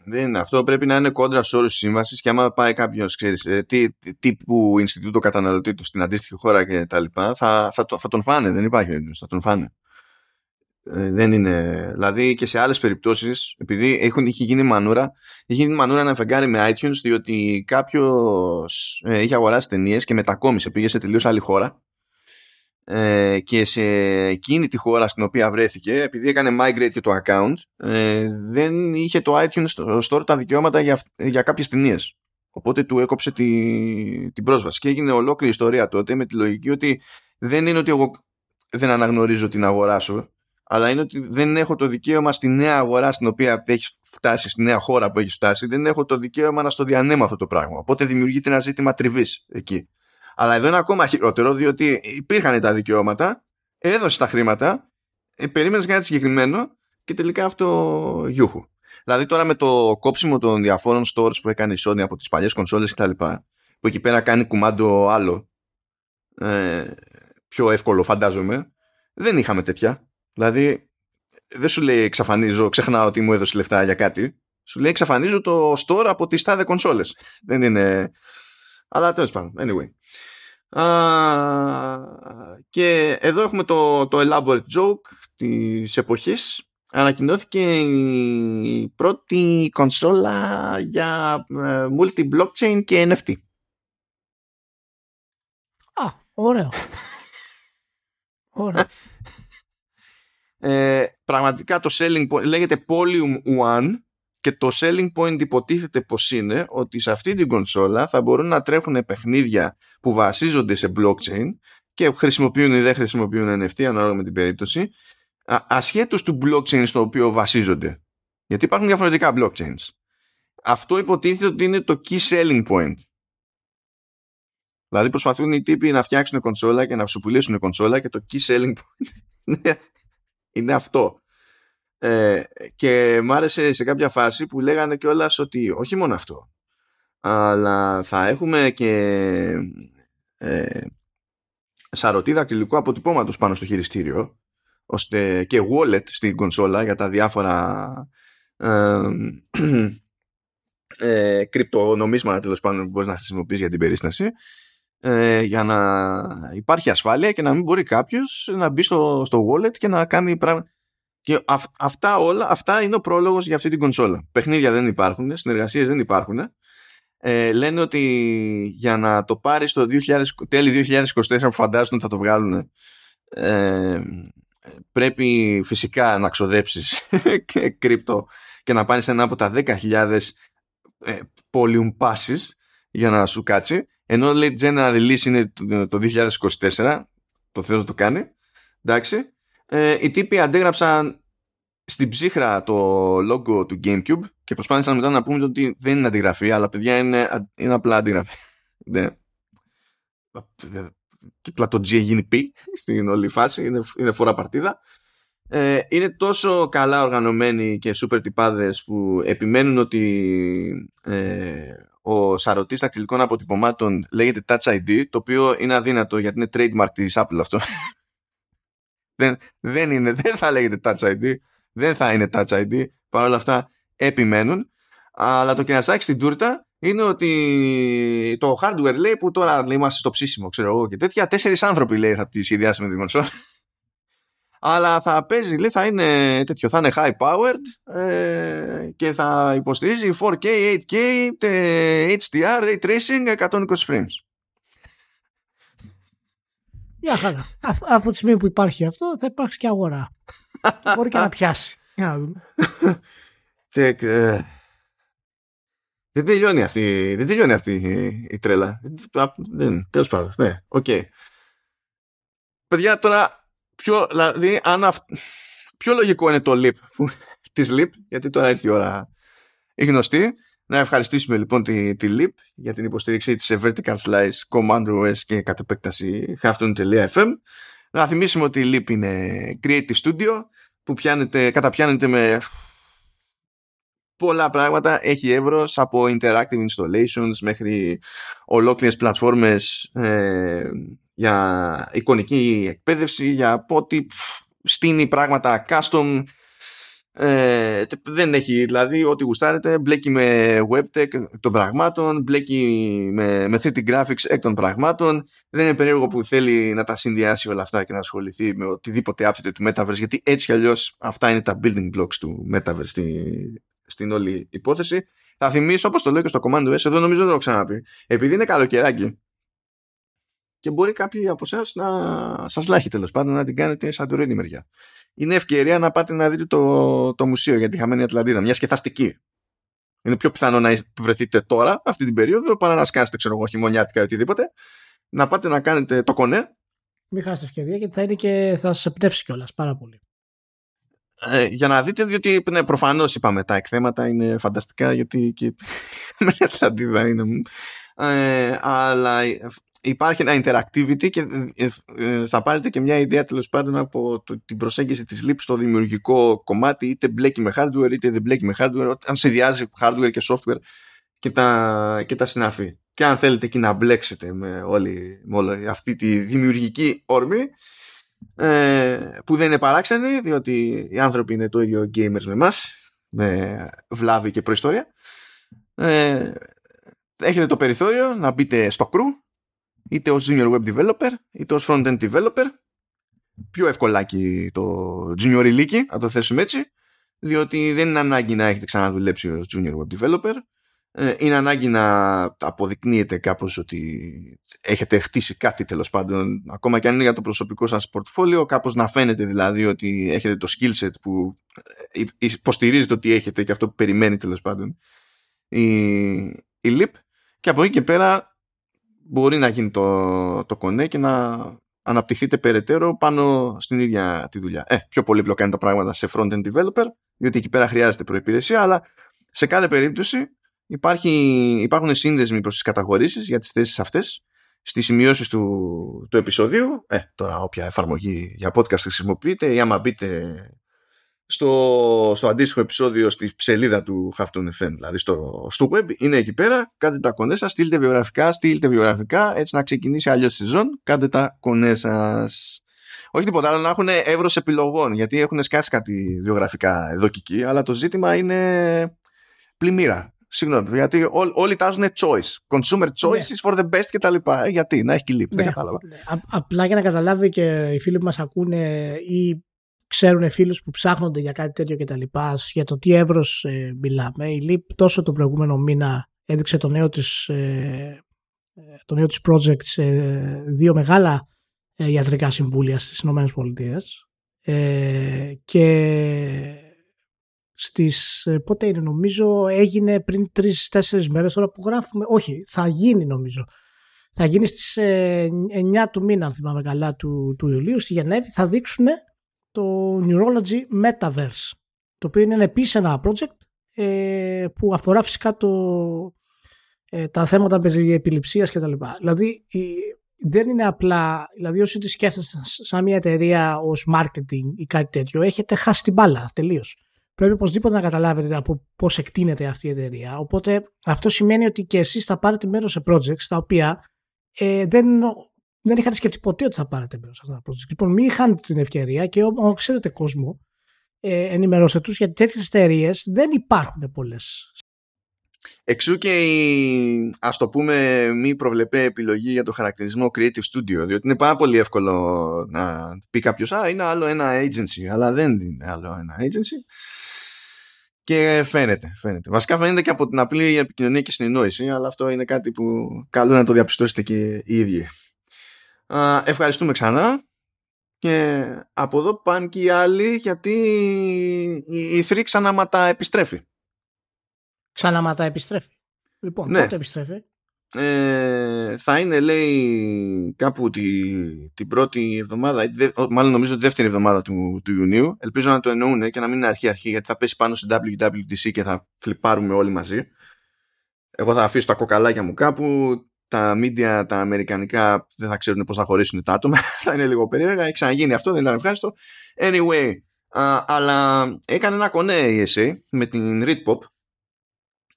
Δεν είναι. Αυτό πρέπει να είναι κόντρα στου όρου τη σύμβαση και άμα πάει κάποιος, ξέρεις, τι, τύπου Ινστιτούτο καταναλωτή του στην αντίστοιχη χώρα κτλ., θα, θα, θα, θα τον φάνε. Δεν υπάρχει περίπτωση. Θα τον φάνε. Ε, δεν είναι. Δηλαδή και σε άλλες περιπτώσεις, επειδή έχουν, είχε γίνει μανούρα, είχε γίνει μανούρα ένα φεγγάρι με iTunes, διότι κάποιος ε, είχε αγοράσει ταινίες και μετακόμισε, πήγε σε τελείως άλλη χώρα. Ε, και σε εκείνη τη χώρα στην οποία βρέθηκε, επειδή έκανε migrate και το account, ε, δεν είχε το iTunes στο store τα δικαιώματα για, για κάποιες ταινίες. Οπότε του έκοψε τη, την πρόσβαση. Και έγινε ολόκληρη ιστορία τότε με τη λογική ότι δεν είναι ότι εγώ δεν αναγνωρίζω την αγορά σου, αλλά είναι ότι δεν έχω το δικαίωμα στη νέα αγορά στην οποία έχεις φτάσει, στη νέα χώρα που έχεις φτάσει, δεν έχω το δικαίωμα να στο διανέμω αυτό το πράγμα. Οπότε δημιουργείται ένα ζήτημα τριβής εκεί. Αλλά εδώ είναι ακόμα χειρότερο, διότι υπήρχαν τα δικαιώματα, έδωσε τα χρήματα, ε, περίμενες κάτι συγκεκριμένο και τελικά αυτό γιούχου. Δηλαδή τώρα με το κόψιμο των διαφόρων stores που έκανε η Sony από τις παλιές κονσόλες και τα λοιπά, που εκεί πέρα κάνει κουμάντο άλλο, ε, πιο εύκολο φαντάζομαι, δεν είχαμε τέτοια. Δηλαδή δεν σου λέει εξαφανίζω, ξεχνάω ότι μου έδωσε λεφτά για κάτι. Σου λέει εξαφανίζω το store από τις τάδε κονσόλες. Δεν είναι... Αλλά τέλος πάντων, anyway. Α, και εδώ έχουμε το, το elaborate joke της εποχής ανακοινώθηκε η πρώτη κονσόλα για ε, multi-blockchain και NFT. Α, ωραίο. ωραίο. Ε, πραγματικά το selling point λέγεται Polyum One και το selling point υποτίθεται πως είναι ότι σε αυτή την κονσόλα θα μπορούν να τρέχουν παιχνίδια που βασίζονται σε blockchain και χρησιμοποιούν ή δεν χρησιμοποιούν NFT ανάλογα με την περίπτωση ασχέτως του blockchain στο οποίο βασίζονται. Γιατί υπάρχουν διαφορετικά blockchains. Αυτό υποτίθεται ότι είναι το key selling point. Δηλαδή προσπαθούν οι τύποι να φτιάξουν κονσόλα και να σου πουλήσουν κονσόλα και το key selling point είναι αυτό. Ε, και μ' άρεσε σε κάποια φάση που λέγανε κιόλας ότι όχι μόνο αυτό, αλλά θα έχουμε και ε, σαρωτή δακτυλικού αποτυπώματος πάνω στο χειριστήριο ώστε και wallet στην κονσόλα για τα διάφορα ε, ε, κρυπτονομίσματα τέλος πάντων που μπορείς να χρησιμοποιήσει για την περίσταση ε, για να υπάρχει ασφάλεια και να μην μπορεί κάποιος να μπει στο, στο wallet και να κάνει πράγματα. Και αυτά όλα, αυτά είναι ο πρόλογος για αυτή την κονσόλα. Παιχνίδια δεν υπάρχουν, συνεργασίες δεν υπάρχουν. Ε, λένε ότι για να το πάρεις το 2000, τέλη 2024 που φαντάζονται θα το βγάλουν ε, πρέπει φυσικά να ξοδέψεις και κρύπτο και να πάρεις ένα από τα 10.000 ε, Polium Passes για να σου κάτσει ενώ λέει General Release είναι το 2024 το θέλω το κάνει εντάξει. Ε, οι τύποι αντέγραψαν στην ψύχρα το logo του Gamecube και προσπάθησαν μετά να πούμε ότι δεν είναι αντιγραφή αλλά παιδιά είναι, είναι απλά αντιγραφή. Ναι. Και απλά το G γίνει P στην όλη φάση, είναι, είναι φορά παρτίδα. Ε, είναι τόσο καλά οργανωμένοι και σούπερ τυπάδες που επιμένουν ότι ε, ο σαρωτής τακτιλικών αποτυπωμάτων λέγεται Touch ID, το οποίο είναι αδύνατο γιατί είναι trademark της Apple αυτό. δεν, δεν, είναι, δεν θα λέγεται Touch ID, δεν θα είναι Touch ID, παρ' όλα αυτά επιμένουν. Αλλά το κερασάκι στην τούρτα είναι ότι το hardware λέει που τώρα είμαστε στο ψήσιμο, ξέρω εγώ και τέτοια. Τέσσερις άνθρωποι λέει θα τη σχεδιάσει με την κονσόλα. Αλλά θα παίζει, λέει, θα είναι τέτοιο, θα είναι high powered ε, και θα υποστηρίζει 4K, 8K, HDR, Ray Tracing, 120 frames. Για χαρά. Από τη στιγμή που υπάρχει αυτό θα υπάρξει και αγορά. Μπορεί και να πιάσει. Για να δούμε. Ε, δεν τελειώνει αυτή, δεν τελειώνει αυτή η, τρέλα. Δεν, τέλος πάντων, ναι, OK. Okay. Παιδιά, τώρα, πιο, δηλαδή, αν αυ... πιο λογικό είναι το leap της leap, γιατί τώρα ήρθε η ώρα η γνωστή. Να ευχαριστήσουμε λοιπόν τη, τη leap για την υποστήριξή της σε vertical slice, command OS και κατ' επέκταση halftone.fm. Να θυμίσουμε ότι η leap είναι creative studio που πιάνεται, καταπιάνεται με πολλά πράγματα. Έχει εύρος από interactive installations μέχρι ολόκληρες πλατφόρμες ε, για εικονική εκπαίδευση, για πότε στείνει πράγματα custom Ε, δεν έχει δηλαδή ό,τι γουστάρετε μπλέκει με webtech των πραγμάτων μπλέκει με, με 3D graphics εκ των πραγμάτων. Δεν είναι περίεργο που θέλει να τα συνδυάσει όλα αυτά και να ασχοληθεί με οτιδήποτε άπτεται του Metaverse γιατί έτσι κι αλλιώς αυτά είναι τα building blocks του Metaverse στη, στην όλη υπόθεση. Θα θυμίσω όπως το λέω και στο Command S εδώ νομίζω δεν το έχω ξαναπεί επειδή είναι καλοκαιράκι και μπορεί κάποιοι από εσάς να σας λάχει τέλος πάντων να την κάνετε σαν το μεριά. Είναι ευκαιρία να πάτε να δείτε το, το μουσείο για τη χαμένη Ατλαντίδα, μιας και θα Είναι πιο πιθανό να βρεθείτε τώρα, αυτή την περίοδο, παρά να σκάσετε, ξέρω εγώ, χειμωνιάτικα ή οτιδήποτε. Να πάτε να κάνετε το κονέ. Μην χάσετε ευκαιρία γιατί θα είναι και θα σας πνεύσει κιόλας πάρα πολύ. Ε, για να δείτε, διότι ναι, προφανώς είπαμε τα εκθέματα είναι φανταστικά, γιατί και η Ατλαντίδα είναι. Ε, αλλά υπάρχει ένα interactivity και ε, ε, θα πάρετε και μια ιδέα τέλος πάντων από την προσέγγιση της λήψης στο δημιουργικό κομμάτι είτε μπλέκει με hardware είτε δεν μπλέκει με hardware αν συνδυάζει hardware και software και τα, και τα συναφή και αν θέλετε εκεί να μπλέξετε με όλη, με όλη αυτή τη δημιουργική όρμη ε, που δεν είναι παράξενη διότι οι άνθρωποι είναι το ίδιο gamers με εμάς με βλάβη και προϊστόρια ε, έχετε το περιθώριο να μπείτε στο crew είτε ως junior web developer είτε ως front-end developer. Πιο ευκολάκι το junior ηλίκη να το θέσουμε έτσι διότι δεν είναι ανάγκη να έχετε ξαναδουλέψει ως junior web developer. Ε, είναι ανάγκη να αποδεικνύετε κάπως ότι έχετε χτίσει κάτι τέλος πάντων. Ακόμα και αν είναι για το προσωπικό σας portfolio κάπως να φαίνεται δηλαδή ότι έχετε το skill set που ε, υποστηρίζετε ότι έχετε και αυτό που περιμένει τέλος πάντων η, η LIP και από εκεί και πέρα μπορεί να γίνει το, το κονέ και να αναπτυχθείτε περαιτέρω πάνω στην ίδια τη δουλειά. Ε, πιο πολύπλοκα είναι τα πράγματα σε front-end developer, διότι εκεί πέρα χρειάζεται προϋπηρεσία, αλλά σε κάθε περίπτωση υπάρχει, υπάρχουν σύνδεσμοι προς τις καταχωρήσεις για τις θέσεις αυτές στις σημειώσεις του, του επεισοδίου. Ε, τώρα όποια εφαρμογή για podcast χρησιμοποιείτε ή άμα μπείτε στο, στο αντίστοιχο επεισόδιο στη ψελίδα του Hafton FM, δηλαδή στο, στο web, είναι εκεί πέρα. Κάντε τα κονέ σας, στείλτε βιογραφικά, στείλτε βιογραφικά, έτσι να ξεκινήσει αλλιώς τη σεζόν. Κάντε τα κονέ σας. Όχι τίποτα άλλο, να έχουν εύρος επιλογών, γιατί έχουν σκάσει κάτι βιογραφικά εδώ και εκεί, αλλά το ζήτημα είναι πλημμύρα. Συγγνώμη, γιατί ό, όλοι τάζουν choice. Consumer choices ναι. for the best κτλ. Ε, γιατί, να έχει και λήψη, δεν ναι. κατάλαβα. Ναι. Απλά για να καταλάβει και οι φίλοι που μας ακούνε ή ξέρουν φίλους που ψάχνονται για κάτι τέτοιο και τα λοιπά, για το τι εύρος ε, μιλάμε. Η LEAP τόσο το προηγούμενο μήνα έδειξε το νέο της, ε, ε το νέο της project σε δύο μεγάλα ε, ιατρικά συμβούλια στις ΗΠΑ ε, και στις, ε, πότε είναι νομίζω, έγινε πριν τρεις-τέσσερις μέρες τώρα που γράφουμε, όχι, θα γίνει νομίζω. Θα γίνει στις 9 του μήνα, αν θυμάμαι καλά, του, του Ιουλίου στη Γενέβη. Θα δείξουν το Neurology Metaverse το οποίο είναι επίσης ένα project ε, που αφορά φυσικά το, ε, τα θέματα περί επιληψίας και τα λοιπά. Δηλαδή δεν είναι απλά, δηλαδή όσοι τη σκέφτεστε σαν μια εταιρεία ως marketing ή κάτι τέτοιο έχετε χάσει την μπάλα τελείως. Πρέπει οπωσδήποτε να καταλάβετε από πώς εκτείνεται αυτή η εταιρεία. Οπότε αυτό σημαίνει ότι και εσείς θα πάρετε μέρος σε projects τα οποία ε, δεν δεν είχατε σκεφτεί ποτέ ότι θα πάρετε μέρος σε αυτά τα project. Λοιπόν, μην χάνετε την ευκαιρία και όταν ξέρετε κόσμο, ε, ενημερώστε τους γιατί τέτοιες εταιρείες δεν υπάρχουν πολλές. Εξού και η, ας το πούμε, μη προβλεπέ επιλογή για το χαρακτηρισμό Creative Studio, διότι είναι πάρα πολύ εύκολο να πει κάποιος «Α, είναι άλλο ένα agency», αλλά δεν είναι άλλο ένα agency. Και φαίνεται, φαίνεται. Βασικά φαίνεται και από την απλή επικοινωνία και συνεννόηση, αλλά αυτό είναι κάτι που καλό να το διαπιστώσετε και οι ίδιοι ευχαριστούμε ξανά και από εδώ πάνε και οι άλλοι γιατί η Θρή ξαναματά επιστρέφει. Ξαναματά επιστρέφει. Λοιπόν, ναι. πότε επιστρέφει; Ε, θα είναι λέει κάπου τη, την πρώτη εβδομάδα μάλλον νομίζω τη δεύτερη εβδομάδα του, του Ιουνίου ελπίζω να το εννοούν και να μην είναι αρχή αρχή γιατί θα πέσει πάνω στην WWDC και θα φλιπάρουμε όλοι μαζί εγώ θα αφήσω τα κοκαλάκια μου κάπου τα media, τα αμερικανικά δεν θα ξέρουν πώς θα χωρίσουν τα άτομα. Θα είναι λίγο περίεργα, έχει ξαναγίνει αυτό δεν ήταν ευχάριστο. Anyway, αλλά έκανε ένα κονέ η ESA με την Readpop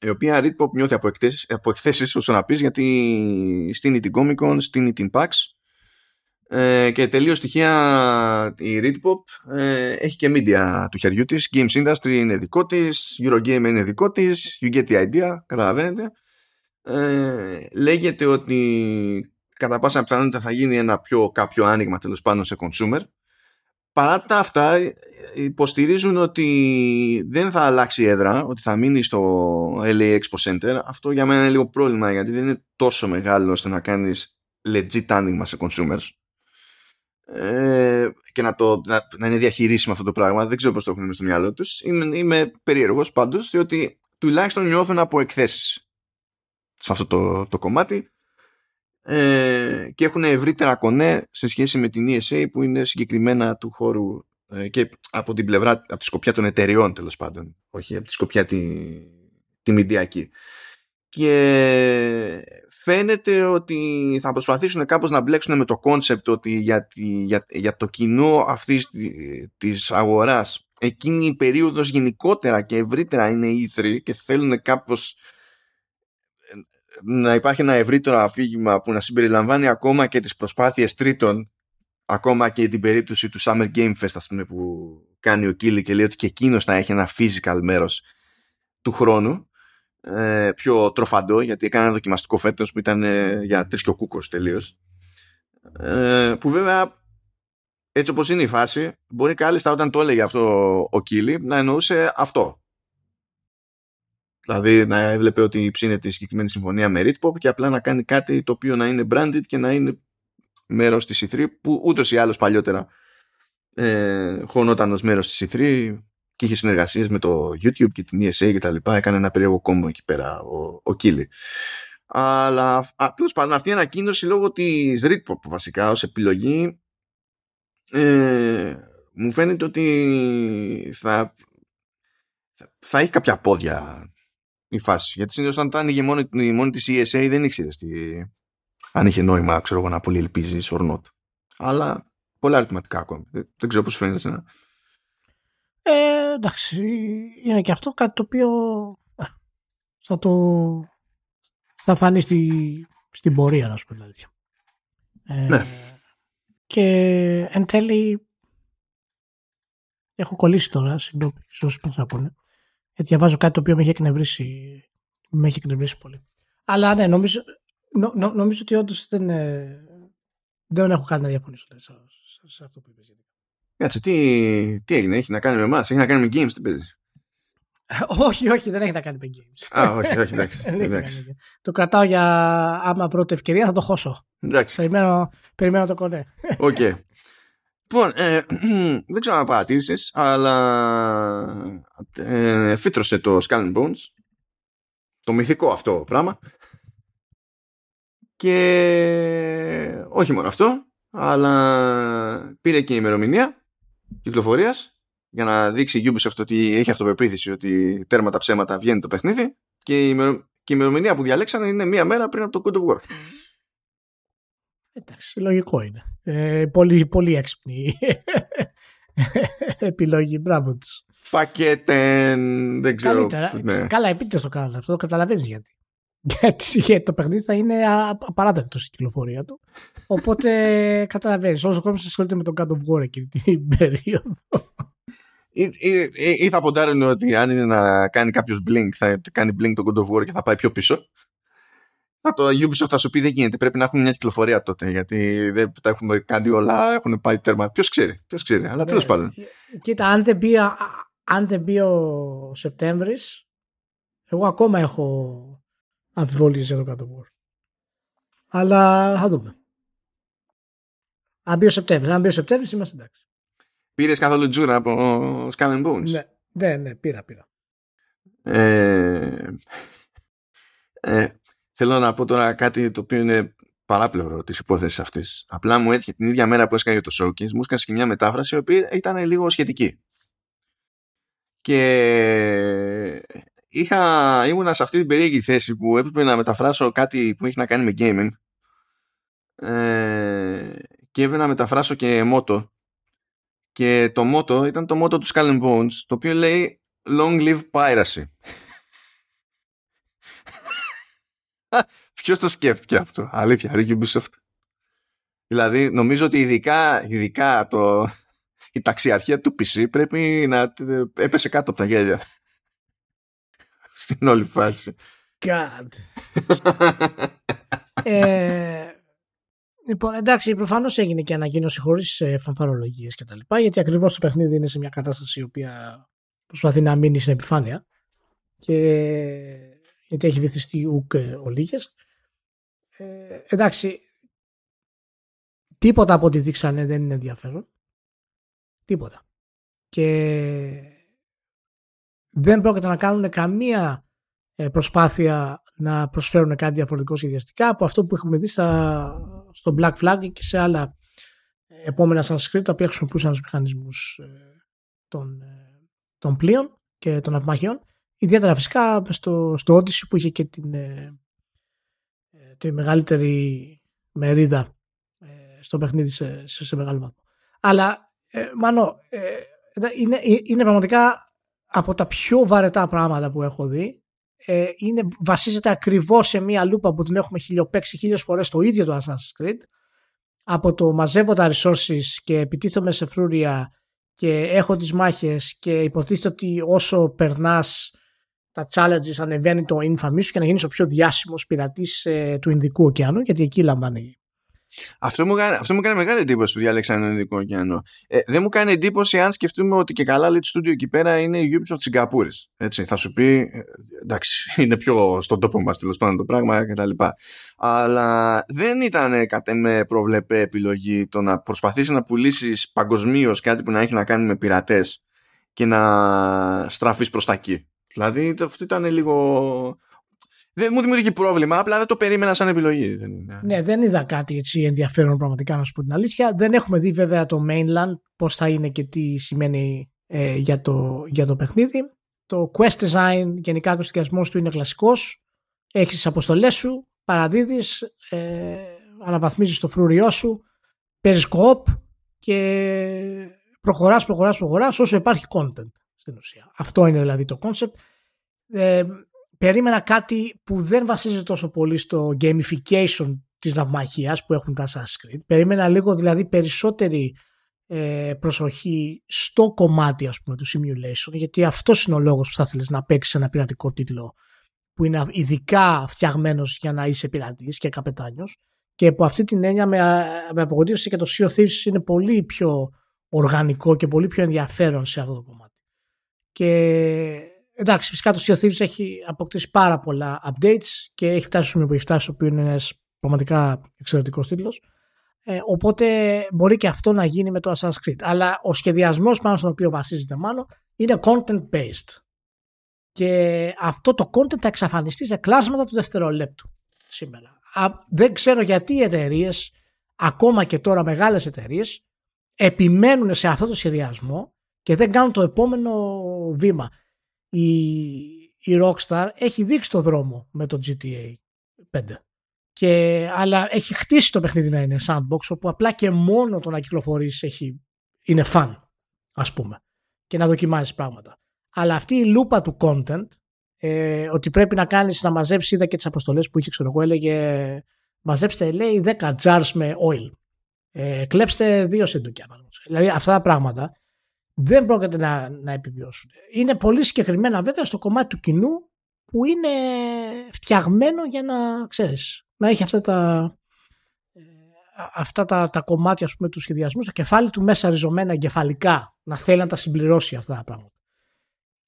η οποία Readpop νιώθει από, εκθέσεις, από εκθέσεις όσο να πεις γιατί στείνει την Comic Con, στείνει την PAX. Ε, και τελείως στοιχεία η Readpop ε, έχει και media του χεριού της. Games Industry είναι δικό της Eurogame είναι δικό της You get the idea, καταλαβαίνετε ε, λέγεται ότι κατά πάσα πιθανότητα θα γίνει ένα πιο κάποιο άνοιγμα τέλος πάντων σε consumer παρά τα αυτά υποστηρίζουν ότι δεν θα αλλάξει η έδρα, ότι θα μείνει στο LA Expo Center. Αυτό για μένα είναι λίγο πρόβλημα γιατί δεν είναι τόσο μεγάλο ώστε να κάνεις legit άνοιγμα σε consumers. Ε, και να, το, να, να, είναι διαχειρίσιμο αυτό το πράγμα. Δεν ξέρω πώς το έχουν στο μυαλό τους. Είμαι, είμαι περίεργος πάντως, διότι τουλάχιστον νιώθουν από εκθέσεις σε αυτό το, το κομμάτι ε, και έχουν ευρύτερα κονέ σε σχέση με την ESA που είναι συγκεκριμένα του χώρου ε, και από την πλευρά, από τη σκοπιά των εταιριών τέλος πάντων, όχι από τη σκοπιά τη, τη μηντιακή. Και φαίνεται ότι θα προσπαθήσουν κάπως να μπλέξουν με το κόνσεπτ ότι για, για, για το κοινό αυτής της αγοράς εκείνη η περίοδος γενικότερα και ευρύτερα είναι η E3 και θέλουν κάπως ε, να υπάρχει ένα ευρύτερο αφήγημα που να συμπεριλαμβάνει ακόμα και τις προσπάθειες τρίτων ακόμα και την περίπτωση του Summer Game Fest ας πούμε, που κάνει ο Κίλι και λέει ότι και εκείνος θα έχει ένα physical μέρος του χρόνου ε, πιο τροφαντό γιατί έκανε ένα δοκιμαστικό φέτος που ήταν ε, για τρεις και ο κούκος τελείως. Ε, που βέβαια έτσι όπως είναι η φάση μπορεί κάλλιστα όταν το έλεγε αυτό ο Κίλι να εννοούσε αυτό Δηλαδή να έβλεπε ότι ψήνεται η συγκεκριμένη συμφωνία με Ritpop και απλά να κάνει κάτι το οποίο να είναι branded και να είναι μέρος της E3 που ούτως ή άλλως παλιότερα ε, χωνόταν ως μέρος της E3 και είχε συνεργασίες με το YouTube και την ESA και τα λοιπά. Έκανε ένα περίεργο κόμπο εκεί πέρα ο, ο Κίλι αλλά τέλος πάντων αυτή η ανακοίνωση λόγω της Ritpop βασικά ως επιλογή ε, μου φαίνεται ότι θα, θα έχει κάποια πόδια η φάση. Γιατί συνήθως όταν ήταν η μόνη, η μόνη της ESA δεν ήξερε τι, αν είχε νόημα ξέρω εγώ, να πολύ ελπίζεις or not. Αλλά πολλά ερωτηματικά ακόμη. Δεν, ξέρω πώς φαίνεται εσένα. Ε, εντάξει, είναι και αυτό κάτι το οποίο ε, θα το θα φανεί στη, στην πορεία, να σου πω την αλήθεια. Ε, ναι. Και εν τέλει έχω κολλήσει τώρα, συγγνώμη, ίσως πώς να πούνε, γιατί διαβάζω κάτι το οποίο με έχει εκνευρίσει, με έχει εκνευρίσει πολύ. Αλλά ναι, νομίζω, νο, νο, νομίζω ότι όντως δεν, ε, δεν έχω κάτι να διαφωνήσω σε, σε, αυτό που είπες. Κάτσε, τι, τι έγινε, έχει να κάνει με εμάς, έχει να κάνει με games, τι παίζεις; όχι, όχι, δεν έχει να κάνει με games. Α, όχι, όχι, εντάξει. εντάξει. το κρατάω για άμα βρω την ευκαιρία θα το χώσω. Εντάξει. Περιμένω, περιμένω το κονέ. OK. Okay. Λοιπόν, ε, δεν ξέρω αν παρατήρησες, αλλά ε, φύτρωσε το Skull Bones, το μυθικό αυτό πράγμα, και όχι μόνο αυτό, αλλά πήρε και η ημερομηνία κυκλοφορίας για να δείξει η Ubisoft ότι έχει αυτοπεποίθηση ότι τέρμα τα ψέματα βγαίνει το παιχνίδι και η, ημερομηνία που διαλέξανε είναι μία μέρα πριν από το God of War. Εντάξει, λογικό είναι. Ε, πολύ, πολύ έξυπνη επιλογή. Μπράβο τους. Πακέτεν, δεν ξέρω. Καλύτερα. Ναι. Καλά, επίτηδες το κάνουν αυτό, το καταλαβαίνεις γιατί γιατί το παιχνίδι θα είναι απαράδεκτο στην κυκλοφορία του. Οπότε καταλαβαίνεις, όσο κόσμος ασχολείται με τον God of War εκείνη την περίοδο. Ή, ή, ή, θα ποντάρουν ότι αν είναι να κάνει κάποιος blink, θα κάνει blink τον God of War και θα πάει πιο πίσω. Θα το Ubisoft θα σου πει δεν γίνεται. Πρέπει να έχουμε μια κυκλοφορία τότε. Γιατί δεν τα έχουμε κάνει όλα, έχουν πάει τέρμα. Ποιος ξέρει, ποιος ξέρει. Αλλά τέλος ναι. πάντων. Κοίτα, αν δεν μπει, αν δεν μπει ο Σεπτέμβρης, εγώ ακόμα έχω αμφιβολίες για το κάτω War. Αλλά θα δούμε. Αν μπει ο Σεπτέμβρης, αν μπει ο Σεπτέμβρης είμαστε εντάξει. Πήρες καθόλου τζούρα από Scan Bones; Ναι, ναι, ναι, πήρα, πήρα. Ε, ε, θέλω να πω τώρα κάτι το οποίο είναι παράπλευρο της υπόθεσης αυτής. Απλά μου έτυχε την ίδια μέρα που έσκανε το showcase, μου έσκανε και μια μετάφραση η οποία ήταν λίγο σχετική. Και είχα, ήμουνα σε αυτή την περίεργη θέση που έπρεπε να μεταφράσω κάτι που έχει να κάνει με gaming ε, και έπρεπε να μεταφράσω και μότο και το μότο ήταν το μότο του Skull Bones το οποίο λέει Long live piracy Ποιος το σκέφτηκε αυτό, αλήθεια, Ricky Ubisoft. Δηλαδή, νομίζω ότι ειδικά, ειδικά το, η ταξιαρχία του PC πρέπει να έπεσε κάτω από τα γέλια. Στην όλη φάση. God. ε, λοιπόν, εντάξει, προφανώς έγινε και ανακοίνωση χωρίς ε, φανφαρολογίες κτλ. Γιατί ακριβώς το παιχνίδι είναι σε μια κατάσταση η οποία προσπαθεί να μείνει στην επιφάνεια. Και γιατί έχει βυθιστεί ουκ ε, ο Λίγες. Ε, εντάξει, τίποτα από ό,τι δείξανε δεν είναι ενδιαφέρον. Τίποτα. Και δεν πρόκειται να κάνουν καμία ε, προσπάθεια να προσφέρουν κάτι διαφορετικό σχεδιαστικά από αυτό που έχουμε δει στα, στο Black Flag και σε άλλα επόμενα Sanskrit τα οποία χρησιμοποιούσαν τους μηχανισμούς των, των πλοίων και των αυμαχιών Ιδιαίτερα φυσικά στο, στο Odyssey που είχε και την, ε, ε τη μεγαλύτερη μερίδα ε, στο παιχνίδι σε, σε, σε, μεγάλο βαθμό. Αλλά, ε, Μάνο, ε, είναι, είναι πραγματικά από τα πιο βαρετά πράγματα που έχω δει. είναι, βασίζεται ακριβώς σε μία λούπα που την έχουμε χιλιοπέξει χίλιες φορές το ίδιο το Assassin's Creed. Από το μαζεύω τα resources και επιτίθομαι σε φρούρια και έχω τις μάχες και υποτίθεται ότι όσο περνάς τα challenges ανεβαίνει το infamy σου και να γίνεις ο πιο διάσημος πειρατής ε, του Ινδικού ωκεανού γιατί εκεί λαμβάνει αυτό μου, κάνει, αυτό μου κάνει μεγάλη εντύπωση που διάλεξαν τον Ινδικό ωκεανό. Ε, δεν μου κάνει εντύπωση αν σκεφτούμε ότι και καλά λέει το studio εκεί πέρα είναι η Ubisoft Σιγκαπούρη. Έτσι, θα σου πει, ε, εντάξει, είναι πιο στον τόπο μας τέλος πάντων το πράγμα κτλ. Αλλά δεν ήταν κατά με προβλεπέ επιλογή το να προσπαθήσεις να πουλήσεις παγκοσμίως κάτι που να έχει να κάνει με πειρατές και να στραφείς προς τα εκεί. Δηλαδή αυτό ήταν λίγο. Δεν μου δημιουργεί πρόβλημα, απλά δεν το περίμενα σαν επιλογή. Δεν είναι. Ναι, δεν είδα κάτι έτσι ενδιαφέρον πραγματικά να σου πω την αλήθεια. Δεν έχουμε δει βέβαια το mainland, πώς θα είναι και τι σημαίνει ε, για, το, για το παιχνίδι. Το quest design, γενικά ο εστιασμό του είναι κλασικός. Έχεις τις αποστολές σου, παραδίδεις, ε, αναβαθμίζεις το φρούριό σου, παίζεις co και προχωράς, προχωράς, προχωράς όσο υπάρχει content στην ουσία. Αυτό είναι δηλαδή το concept. Ε, περίμενα κάτι που δεν βασίζεται τόσο πολύ στο gamification της ναυμαχίας που έχουν τα Assassin's Creed. Περίμενα λίγο δηλαδή περισσότερη ε, προσοχή στο κομμάτι ας πούμε του simulation γιατί αυτός είναι ο λόγος που θα θέλεις να παίξεις ένα πειρατικό τίτλο που είναι ειδικά φτιαγμένος για να είσαι πειρατής και καπετάνιος και από αυτή την έννοια με, με απογοήτευση και το Sea of Thieves είναι πολύ πιο οργανικό και πολύ πιο ενδιαφέρον σε αυτό το κομμάτι. Και εντάξει, φυσικά το Sea of Thieves έχει αποκτήσει πάρα πολλά updates και έχει φτάσει στο σημείο που έχει φτάσει, το οποίο είναι ένας πραγματικά εξαιρετικός τίτλος. Ε, οπότε μπορεί και αυτό να γίνει με το Assassin's Creed. Αλλά ο σχεδιασμός πάνω στον οποίο βασίζεται μάλλον είναι content based. Και αυτό το content θα εξαφανιστεί σε κλάσματα του δευτερολέπτου σήμερα. Α, δεν ξέρω γιατί οι εταιρείες, ακόμα και τώρα μεγάλες εταιρείες, επιμένουν σε αυτό το σχεδιασμό και δεν κάνουν το επόμενο βήμα. Η, η Rockstar έχει δείξει το δρόμο με το GTA 5. Και, αλλά έχει χτίσει το παιχνίδι να είναι sandbox όπου απλά και μόνο το να κυκλοφορείς έχει, είναι fun ας πούμε και να δοκιμάζεις πράγματα. Αλλά αυτή η λούπα του content ε, ότι πρέπει να κάνεις να μαζέψεις είδα και τις αποστολές που είχε ξέρω εγώ έλεγε μαζέψτε λέει 10 jars με oil ε, κλέψτε δύο σεντούκια δηλαδή αυτά τα πράγματα δεν πρόκειται να, να επιβιώσουν. Είναι πολύ συγκεκριμένα βέβαια στο κομμάτι του κοινού που είναι φτιαγμένο για να ξέρεις, να έχει αυτά τα, ε, αυτά τα, τα κομμάτια πούμε, του σχεδιασμού, το κεφάλι του μέσα ριζωμένα εγκεφαλικά, να θέλει να τα συμπληρώσει αυτά τα πράγματα.